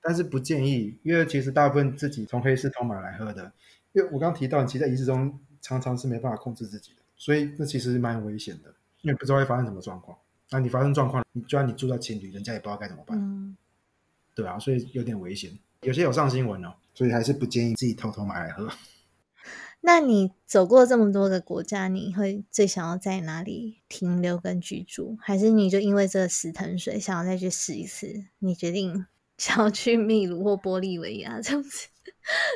但是不建议，因为其实大部分自己从黑市偷买来喝的，因为我刚提到，其实在仪式中常常是没办法控制自己的，所以那其实蛮危险的，因为不知道会发生什么状况。那你发生状况，你就算你住在情侣，人家也不知道该怎么办。嗯，对啊，所以有点危险。有些有上新闻哦，所以还是不建议自己偷偷买来喝。那你走过这么多个国家，你会最想要在哪里停留跟居住？还是你就因为这个死藤水想要再去试一次？你决定 想要去秘鲁或玻利维亚这样子？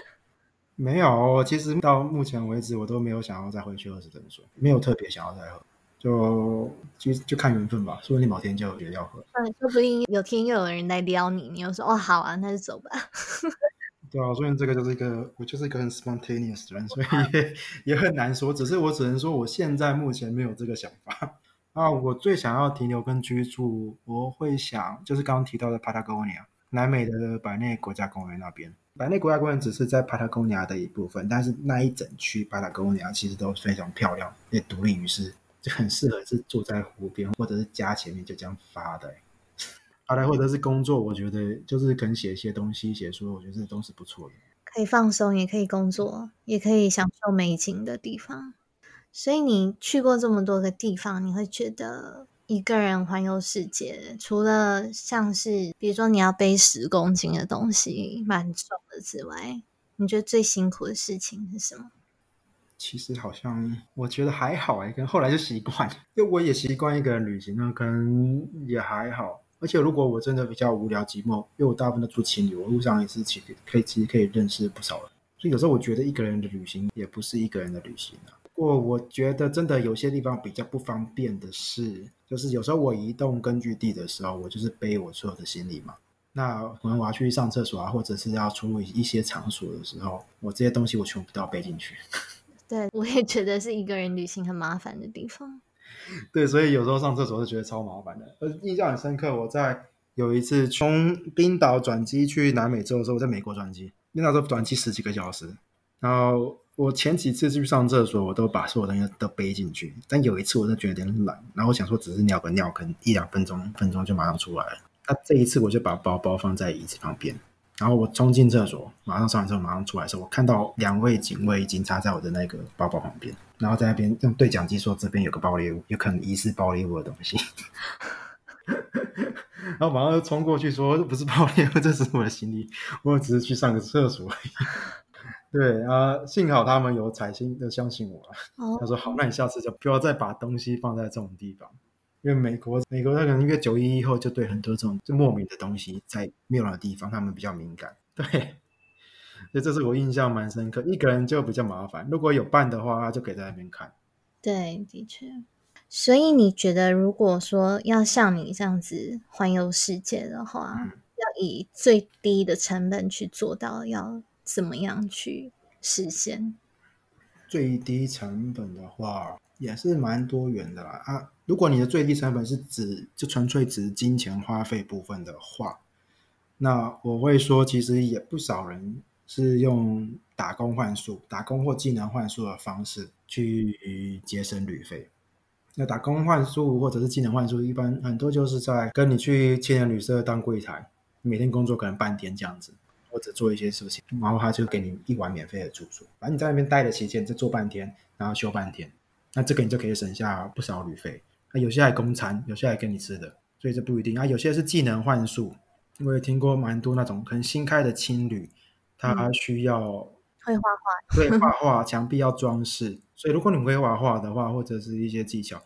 没有，其实到目前为止，我都没有想要再回去喝石藤水，没有特别想要再喝，就就就看缘分吧。说不定某天就觉得要喝，嗯，说不定有天又有人来撩你，你又说哦好啊，那就走吧。对啊，所以这个就是一个，我就是一个很 spontaneous 的人，所以也也很难说。只是我只能说，我现在目前没有这个想法。啊，我最想要停留跟居住，我会想就是刚刚提到的 Patagonia，南美的百内国家公园那边。百内国家公园只是在 Patagonia 的一部分，但是那一整区 Patagonia 其实都非常漂亮，也独立于世，就很适合是坐在湖边或者是家前面就这样发的。好来或者是工作，我觉得就是可能写一些东西、写书，我觉得这都是不错的。可以放松，也可以工作，也可以享受美景的地方。所以你去过这么多个地方，你会觉得一个人环游世界，除了像是比如说你要背十公斤的东西，蛮重的之外，你觉得最辛苦的事情是什么？其实好像我觉得还好哎，跟后来就习惯，因为我也习惯一个人旅行，那可能也还好。而且如果我真的比较无聊寂寞，因为我大部分都住情侣，我路上也是其实可以其实可以认识不少人，所以有时候我觉得一个人的旅行也不是一个人的旅行啊。不过我觉得真的有些地方比较不方便的是，就是有时候我移动根据地的时候，我就是背我所有的行李嘛。那可能我要去上厕所啊，或者是要出入一些场所的时候，我这些东西我全部都要背进去。对，我也觉得是一个人旅行很麻烦的地方。对，所以有时候上厕所就觉得超麻烦的。呃，印象很深刻，我在有一次从冰岛转机去南美洲的时候，我在美国转机，那时候转机十几个小时。然后我前几次去上厕所，我都把所有东西都背进去。但有一次，我就觉得有点懒，然后我想说只是尿个尿，可能一两分钟分钟就马上出来了。那这一次我就把包包放在椅子旁边，然后我冲进厕所，马上上完厕所马上出来的时候，我看到两位警卫已经插在我的那个包包旁边，然后在那边用对讲机说这边有个爆裂物，有可能疑似爆裂物的东西。然后马上就冲过去说：“不是爆裂物，这是我的行李，我只是去上个厕所。”对啊，幸好他们有彩心的相信我。他说：“好，那你下次就不要再把东西放在这种地方，因为美国美国他可能因为九一以后就对很多这种就莫名的东西在妙的地方，他们比较敏感。对，所以这是我印象蛮深刻。一个人就比较麻烦，如果有伴的话，就可以在那边看。对，的确。所以你觉得，如果说要像你这样子环游世界的话，要以最低的成本去做到，要怎么样去实现？最低成本的话，也是蛮多元的啦。啊，如果你的最低成本是指就纯粹指金钱花费部分的话，那我会说，其实也不少人是用打工换数、打工或技能换数的方式去节省旅费。那打工换宿或者是技能换宿，一般很多就是在跟你去青年旅社当柜台，每天工作可能半天这样子，或者做一些事情，然后他就给你一晚免费的住宿，反正你在那边待的期间，再做半天，然后休半天，那这个你就可以省下不少旅费。那有些还公餐，有些还给你吃的，所以这不一定啊。有些是技能换宿，我也听过蛮多那种可能新开的青旅，它需要。会画画，会画画，墙壁要装饰，所以如果你会画画的话，或者是一些技巧，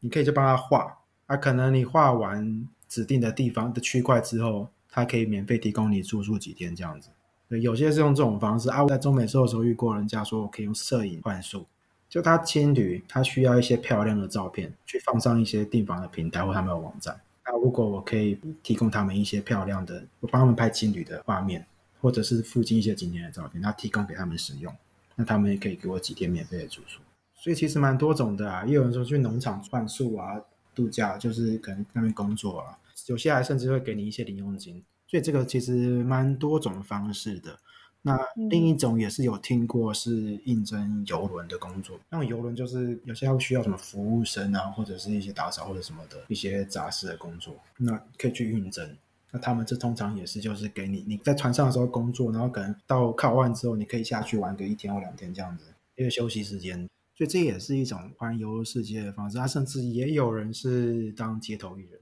你可以就帮他画。啊，可能你画完指定的地方的区块之后，他可以免费提供你住宿几天这样子。对，有些是用这种方式啊。我在中美洲的时候遇过人家说，我可以用摄影换宿，就他青旅，他需要一些漂亮的照片去放上一些订房的平台或他们的网站。那如果我可以提供他们一些漂亮的，我帮他们拍青旅的画面。或者是附近一些景点的照片，那提供给他们使用，那他们也可以给我几天免费的住宿。所以其实蛮多种的啊，也有人说去农场换宿啊、度假，就是可能那边工作啊，有些还甚至会给你一些零用金。所以这个其实蛮多种方式的。那另一种也是有听过是应征游轮的工作，那种游轮就是有些要需要什么服务生啊，或者是一些打扫或者什么的一些杂事的工作，那可以去应征。那他们这通常也是，就是给你你在船上的时候工作，然后可能到靠岸之后，你可以下去玩个一天或两天这样子，因为休息时间，所以这也是一种环游世界的方式。他甚至也有人是当街头艺人。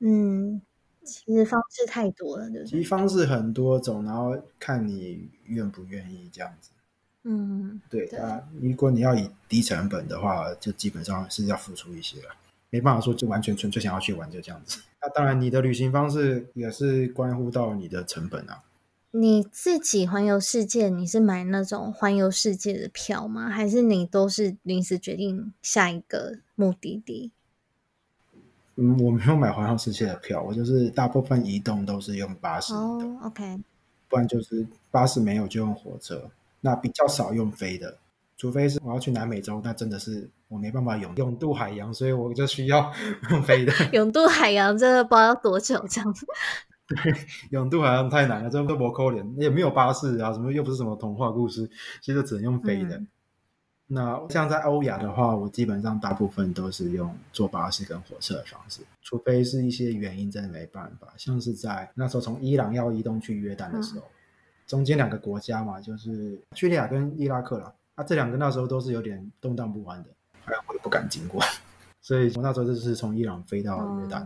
嗯，其实方式太多了，对其实方式很多种，然后看你愿不愿意这样子。嗯，对啊，如果你要以低成本的话，就基本上是要付出一些了。没办法说就完全纯粹想要去玩就这样子。那当然，你的旅行方式也是关乎到你的成本啊。你自己环游世界，你是买那种环游世界的票吗？还是你都是临时决定下一个目的地？嗯，我没有买环游世界的票，我就是大部分移动都是用巴士。哦，OK。不然就是巴士没有就用火车，那比较少用飞的。除非是我要去南美洲，那真的是我没办法永永渡海洋，所以我就需要 用飞的。永渡海洋真的不知道要多久这样子。对，永渡海洋太难了，这都不扣脸，也没有巴士啊，什么又不是什么童话故事，其实只能用飞的。那像在欧亚的话，我基本上大部分都是用坐巴士跟火车的方式，除非是一些原因真的没办法，像是在那时候从伊朗要移动去约旦的时候，中间两个国家嘛，就是叙利亚跟伊拉克啦。那这两个那时候都是有点动荡不安的，我也不敢经过，所以我那时候就是从伊朗飞到约旦。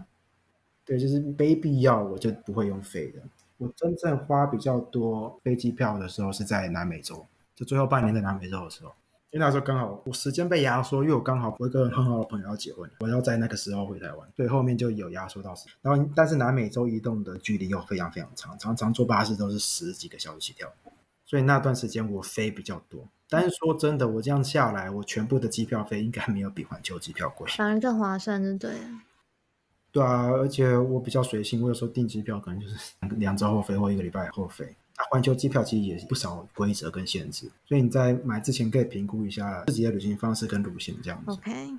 对，就是没必要我就不会用飞的。我真正花比较多飞机票的时候是在南美洲，就最后半年在南美洲的时候，因为那时候刚好我时间被压缩，因为我刚好我一个很好的朋友要结婚，我要在那个时候回台湾，所以后面就有压缩到时。然后但是南美洲移动的距离又非常非常长，常常坐巴士都是十几个小时起跳，所以那段时间我飞比较多。但是说真的，我这样下来，我全部的机票费应该没有比环球机票贵，反而更划算，就对。对啊，而且我比较随性，我有时候订机票可能就是两周后飞或一个礼拜后飞。那环球机票其实也不少规则跟限制，所以你在买之前可以评估一下自己的旅行方式跟路线这样子。OK。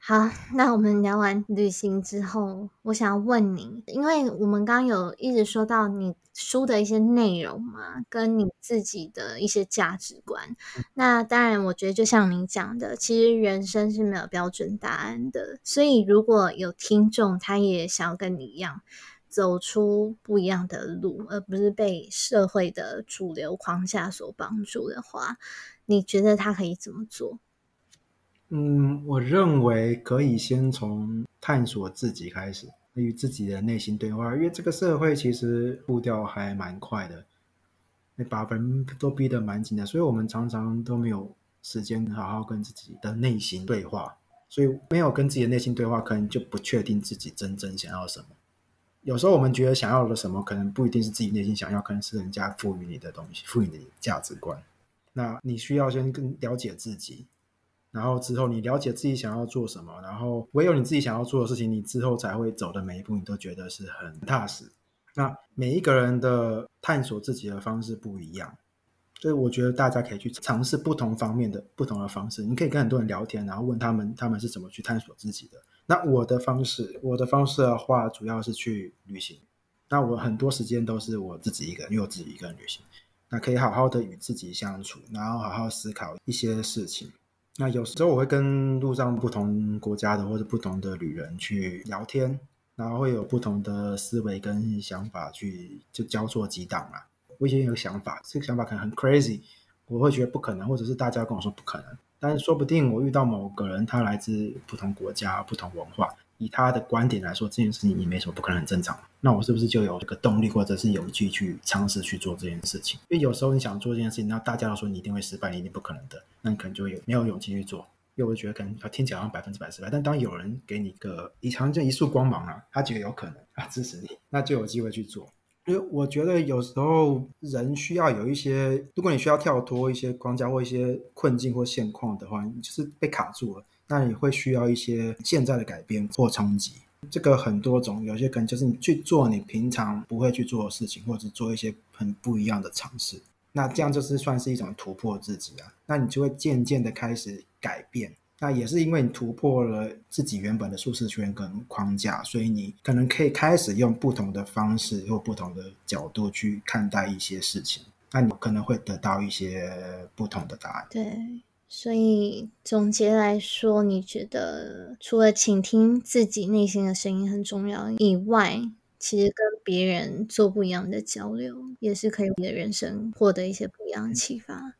好，那我们聊完旅行之后，我想要问你，因为我们刚刚有一直说到你书的一些内容嘛，跟你自己的一些价值观。那当然，我觉得就像你讲的，其实人生是没有标准答案的。所以，如果有听众他也想要跟你一样，走出不一样的路，而不是被社会的主流框架所帮助的话，你觉得他可以怎么做？嗯，我认为可以先从探索自己开始，与自己的内心对话。因为这个社会其实步调还蛮快的，把人都逼得蛮紧的，所以我们常常都没有时间好好跟自己的内心对话。所以没有跟自己的内心对话，可能就不确定自己真正想要什么。有时候我们觉得想要的什么，可能不一定是自己内心想要，可能是人家赋予你的东西，赋予你的价值观。那你需要先更了解自己。然后之后，你了解自己想要做什么，然后唯有你自己想要做的事情，你之后才会走的每一步，你都觉得是很踏实。那每一个人的探索自己的方式不一样，所以我觉得大家可以去尝试不同方面的不同的方式。你可以跟很多人聊天，然后问他们他们是怎么去探索自己的。那我的方式，我的方式的话，主要是去旅行。那我很多时间都是我自己一个人，因为我自己一个人旅行，那可以好好的与自己相处，然后好好思考一些事情。那有时候我会跟路上不同国家的或者不同的旅人去聊天，然后会有不同的思维跟想法去就交错激荡啊。我以前有个想法，这个想法可能很 crazy，我会觉得不可能，或者是大家跟我说不可能，但是说不定我遇到某个人，他来自不同国家、不同文化。以他的观点来说，这件事情也没什么不可能，很正常。那我是不是就有这个动力，或者是勇气去尝试去做这件事情？因为有时候你想做这件事情，那大家都说你一定会失败，你一定不可能的，那你可能就有没有勇气去做。因为我觉得可能听起来好像百分之百失败，但当有人给你个一长这一束光芒啊，他觉得有可能，他支持你，那就有机会去做。因为我觉得有时候人需要有一些，如果你需要跳脱一些框架或一些困境或现况的话，就是被卡住了。那你会需要一些现在的改变或冲击，这个很多种，有些可能就是你去做你平常不会去做的事情，或者做一些很不一样的尝试。那这样就是算是一种突破自己啊。那你就会渐渐的开始改变。那也是因为你突破了自己原本的舒适圈跟框架，所以你可能可以开始用不同的方式或不同的角度去看待一些事情。那你可能会得到一些不同的答案。对。所以总结来说，你觉得除了倾听自己内心的声音很重要以外，其实跟别人做不一样的交流，也是可以你的人生获得一些不一样的启发。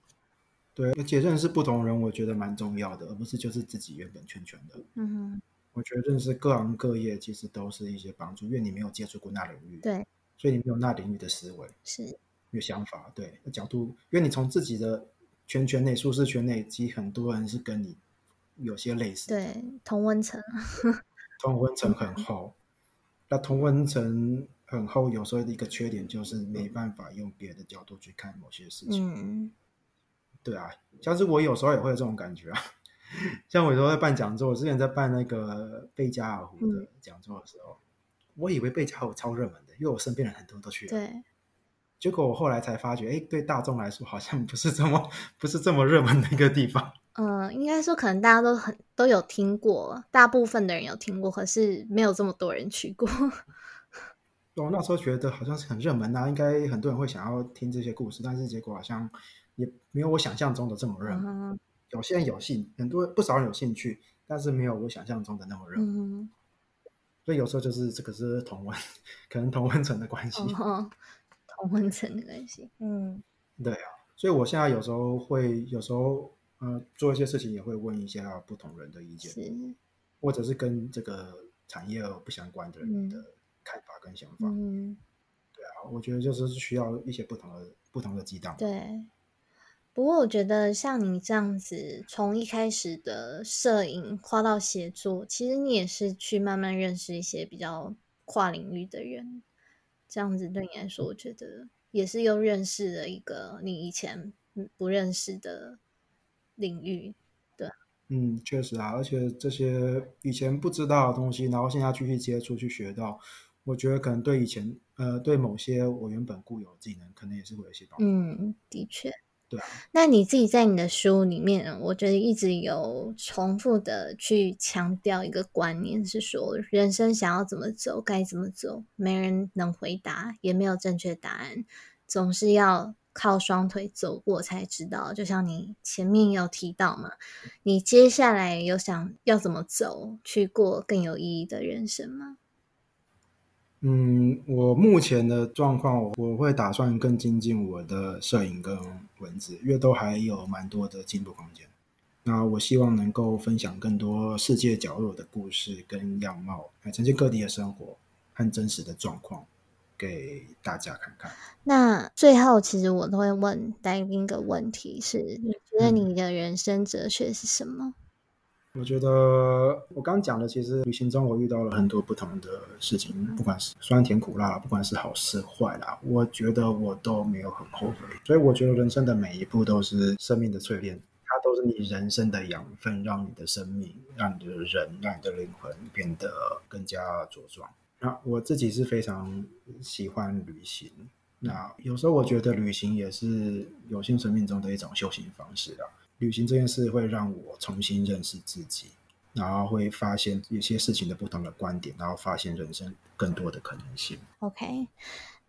对，而且认识不同人，我觉得蛮重要的，而不是就是自己原本圈圈的。嗯哼，我觉得认识各行各业，其实都是一些帮助，因为你没有接触过那领域，对，所以你没有那领域的思维，是有想法，对角度，因为你从自己的。圈圈内、舒适圈内，其实很多人是跟你有些类似，对，同温层，同温层很厚。那同温层很厚，有时候的一个缺点就是没办法用别的角度去看某些事情。嗯，对啊，像是我有时候也会有这种感觉啊。像我有时候在办讲座，我之前在办那个贝加尔湖的讲座的时候，我以为贝加尔湖超热门的，因为我身边人很多都去了。对。结果我后来才发觉，哎，对大众来说好像不是这么不是这么热门的一个地方。嗯，应该说可能大家都很都有听过，大部分的人有听过，可是没有这么多人去过。我那时候觉得好像是很热门啊，应该很多人会想要听这些故事，但是结果好像也没有我想象中的这么热门。有些人有兴，很多不少人有兴趣，但是没有我想象中的那么热。嗯，所以有时候就是这个是同温，可能同温层的关系。同温层的关系，嗯，对啊，所以我现在有时候会，有时候，呃，做一些事情也会问一下不同人的意见，或者是跟这个产业不相关的人的看法跟想法，嗯，对啊，我觉得就是需要一些不同的不同的激荡，对。不过我觉得像你这样子，从一开始的摄影跨到写作，其实你也是去慢慢认识一些比较跨领域的人。这样子对你来说，我觉得也是又认识了一个你以前不认识的领域，对。嗯，确实啊，而且这些以前不知道的东西，然后现在继续接触、去学到，我觉得可能对以前呃，对某些我原本固有的技能，可能也是会有一些帮助。嗯，的确。那你自己在你的书里面，我觉得一直有重复的去强调一个观念，是说人生想要怎么走，该怎么走，没人能回答，也没有正确答案，总是要靠双腿走过才知道。就像你前面有提到嘛，你接下来有想要怎么走，去过更有意义的人生吗？嗯，我目前的状况，我我会打算更精进我的摄影跟文字，因为都还有蛮多的进步空间。那我希望能够分享更多世界角落的故事跟样貌，来呈现各地的生活和真实的状况给大家看看。那最后，其实我都会问来宾一个问题：是你觉得你的人生哲学是什么？我觉得我刚讲的，其实旅行中我遇到了很多不同的事情，不管是酸甜苦辣，不管是好是坏啦，我觉得我都没有很后悔。所以我觉得人生的每一步都是生命的淬炼。它都是你人生的养分，让你的生命、让你的人、让你的灵魂变得更加茁壮。那我自己是非常喜欢旅行。那有时候我觉得旅行也是有限生命中的一种修行方式啊。旅行这件事会让我重新认识自己，然后会发现有些事情的不同的观点，然后发现人生更多的可能性。OK。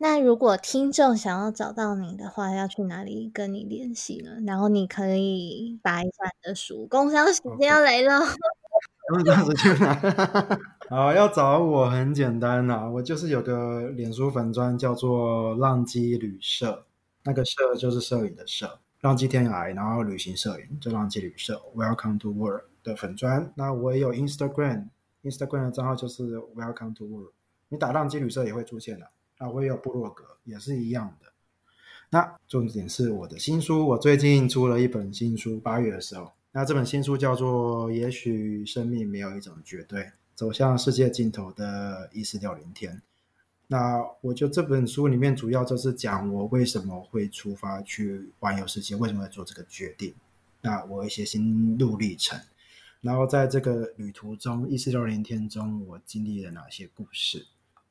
那如果听众想要找到你的话，要去哪里跟你联系呢？然后你可以把一下你的书，工商时间要来了。工商时间来，好，要找我很简单呐，我就是有个脸书粉砖叫做浪迹旅社，那个社就是摄影的社，浪迹天涯，然后旅行摄影就浪迹旅社，Welcome to World 的粉砖。那我也有 Instagram，Instagram 的账号就是 Welcome to World，你打浪迹旅社也会出现的。啊，我也有部落格，也是一样的。那重点是我的新书，我最近出了一本新书，八月的时候。那这本新书叫做《也许生命没有一种绝对，走向世界尽头的一四六零天》。那我就这本书里面主要就是讲我为什么会出发去环游世界，为什么会做这个决定。那我一些心路历程，然后在这个旅途中一四六零天中，我经历了哪些故事。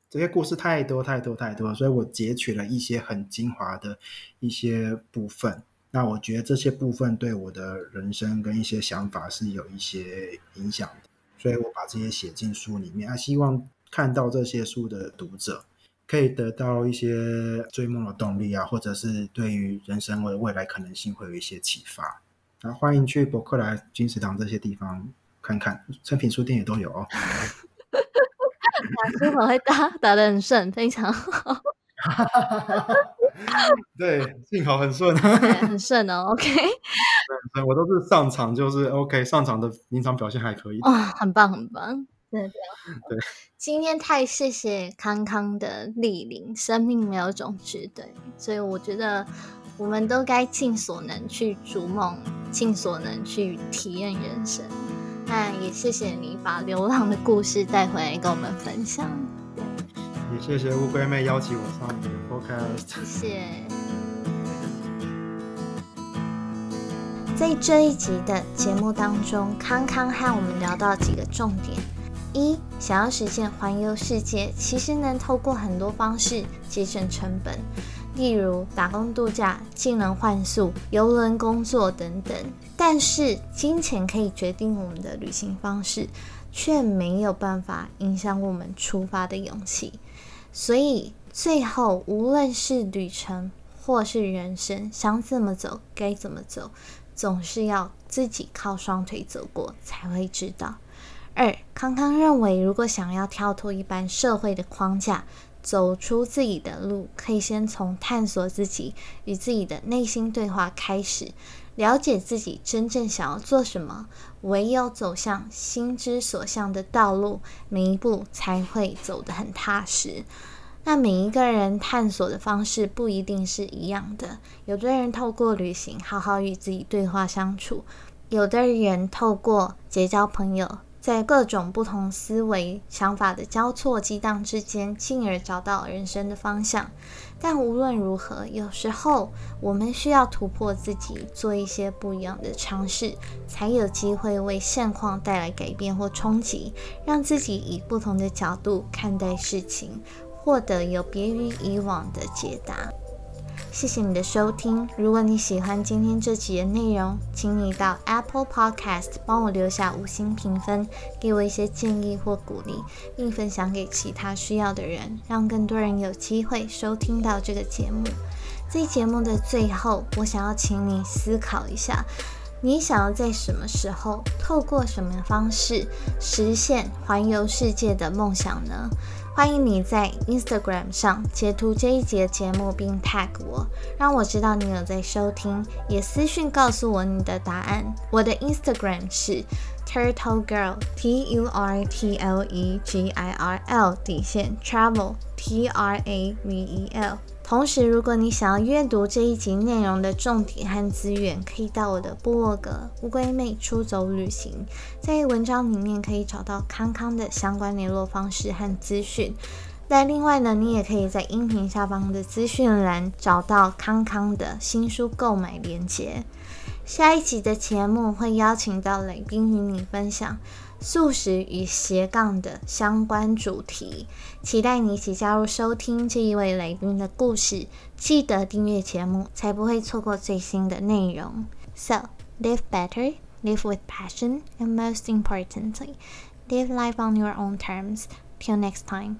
这些故事太多太多太多，所以我截取了一些很精华的一些部分。那我觉得这些部分对我的人生跟一些想法是有一些影响的，所以我把这些写进书里面。啊，希望看到这些书的读者可以得到一些追梦的动力啊，或者是对于人生的未来可能性会有一些启发。啊，欢迎去博客来、金石堂这些地方看看，成品书店也都有哦。打书很会打，打的很顺，非常好。对，幸好很顺，很顺哦。OK，我都是上场就是 OK，上场的临场表现还可以。哇，很棒很棒，真的对。今天太谢谢康康的莅临，生命没有种绝对，所以我觉得我们都该尽所能去逐梦，尽所能去体验人生。那也谢谢你把流浪的故事带回来跟我们分享。也谢谢乌龟妹邀请我上你的 podcast。谢谢。在这一集的节目当中，康康和我们聊到几个重点：一，想要实现环游世界，其实能透过很多方式节省成本。例如打工度假、技能换宿、游轮工作等等，但是金钱可以决定我们的旅行方式，却没有办法影响我们出发的勇气。所以最后，无论是旅程或是人生，想怎么走，该怎么走，总是要自己靠双腿走过才会知道。二康康认为，如果想要跳脱一般社会的框架，走出自己的路，可以先从探索自己与自己的内心对话开始，了解自己真正想要做什么。唯有走向心之所向的道路，每一步才会走得很踏实。那每一个人探索的方式不一定是一样的，有的人透过旅行好好与自己对话相处，有的人透过结交朋友。在各种不同思维想法的交错激荡之间，进而找到人生的方向。但无论如何，有时候我们需要突破自己，做一些不一样的尝试，才有机会为现况带来改变或冲击，让自己以不同的角度看待事情，获得有别于以往的解答。谢谢你的收听。如果你喜欢今天这集的内容，请你到 Apple Podcast 帮我留下五星评分，给我一些建议或鼓励，并分享给其他需要的人，让更多人有机会收听到这个节目。在节目的最后，我想要请你思考一下：你想要在什么时候，透过什么方式实现环游世界的梦想呢？欢迎你在 Instagram 上截图这一节节目并 tag 我，让我知道你有在收听，也私信告诉我你的答案。我的 Instagram 是 Turtle Girl T U R T L E G I R L 底线 Travel T R A V E L。同时，如果你想要阅读这一集内容的重点和资源，可以到我的部落格“乌龟妹出走旅行”。在文章里面可以找到康康的相关联络方式和资讯。那另外呢，你也可以在音频下方的资讯栏找到康康的新书购买链接。下一集的节目会邀请到雷宾与你分享。素食与斜杠的相关主题，期待你一起加入收听这一位雷宾的故事。记得订阅节目，才不会错过最新的内容。So live better, live with passion, and most importantly, live life on your own terms. Till next time.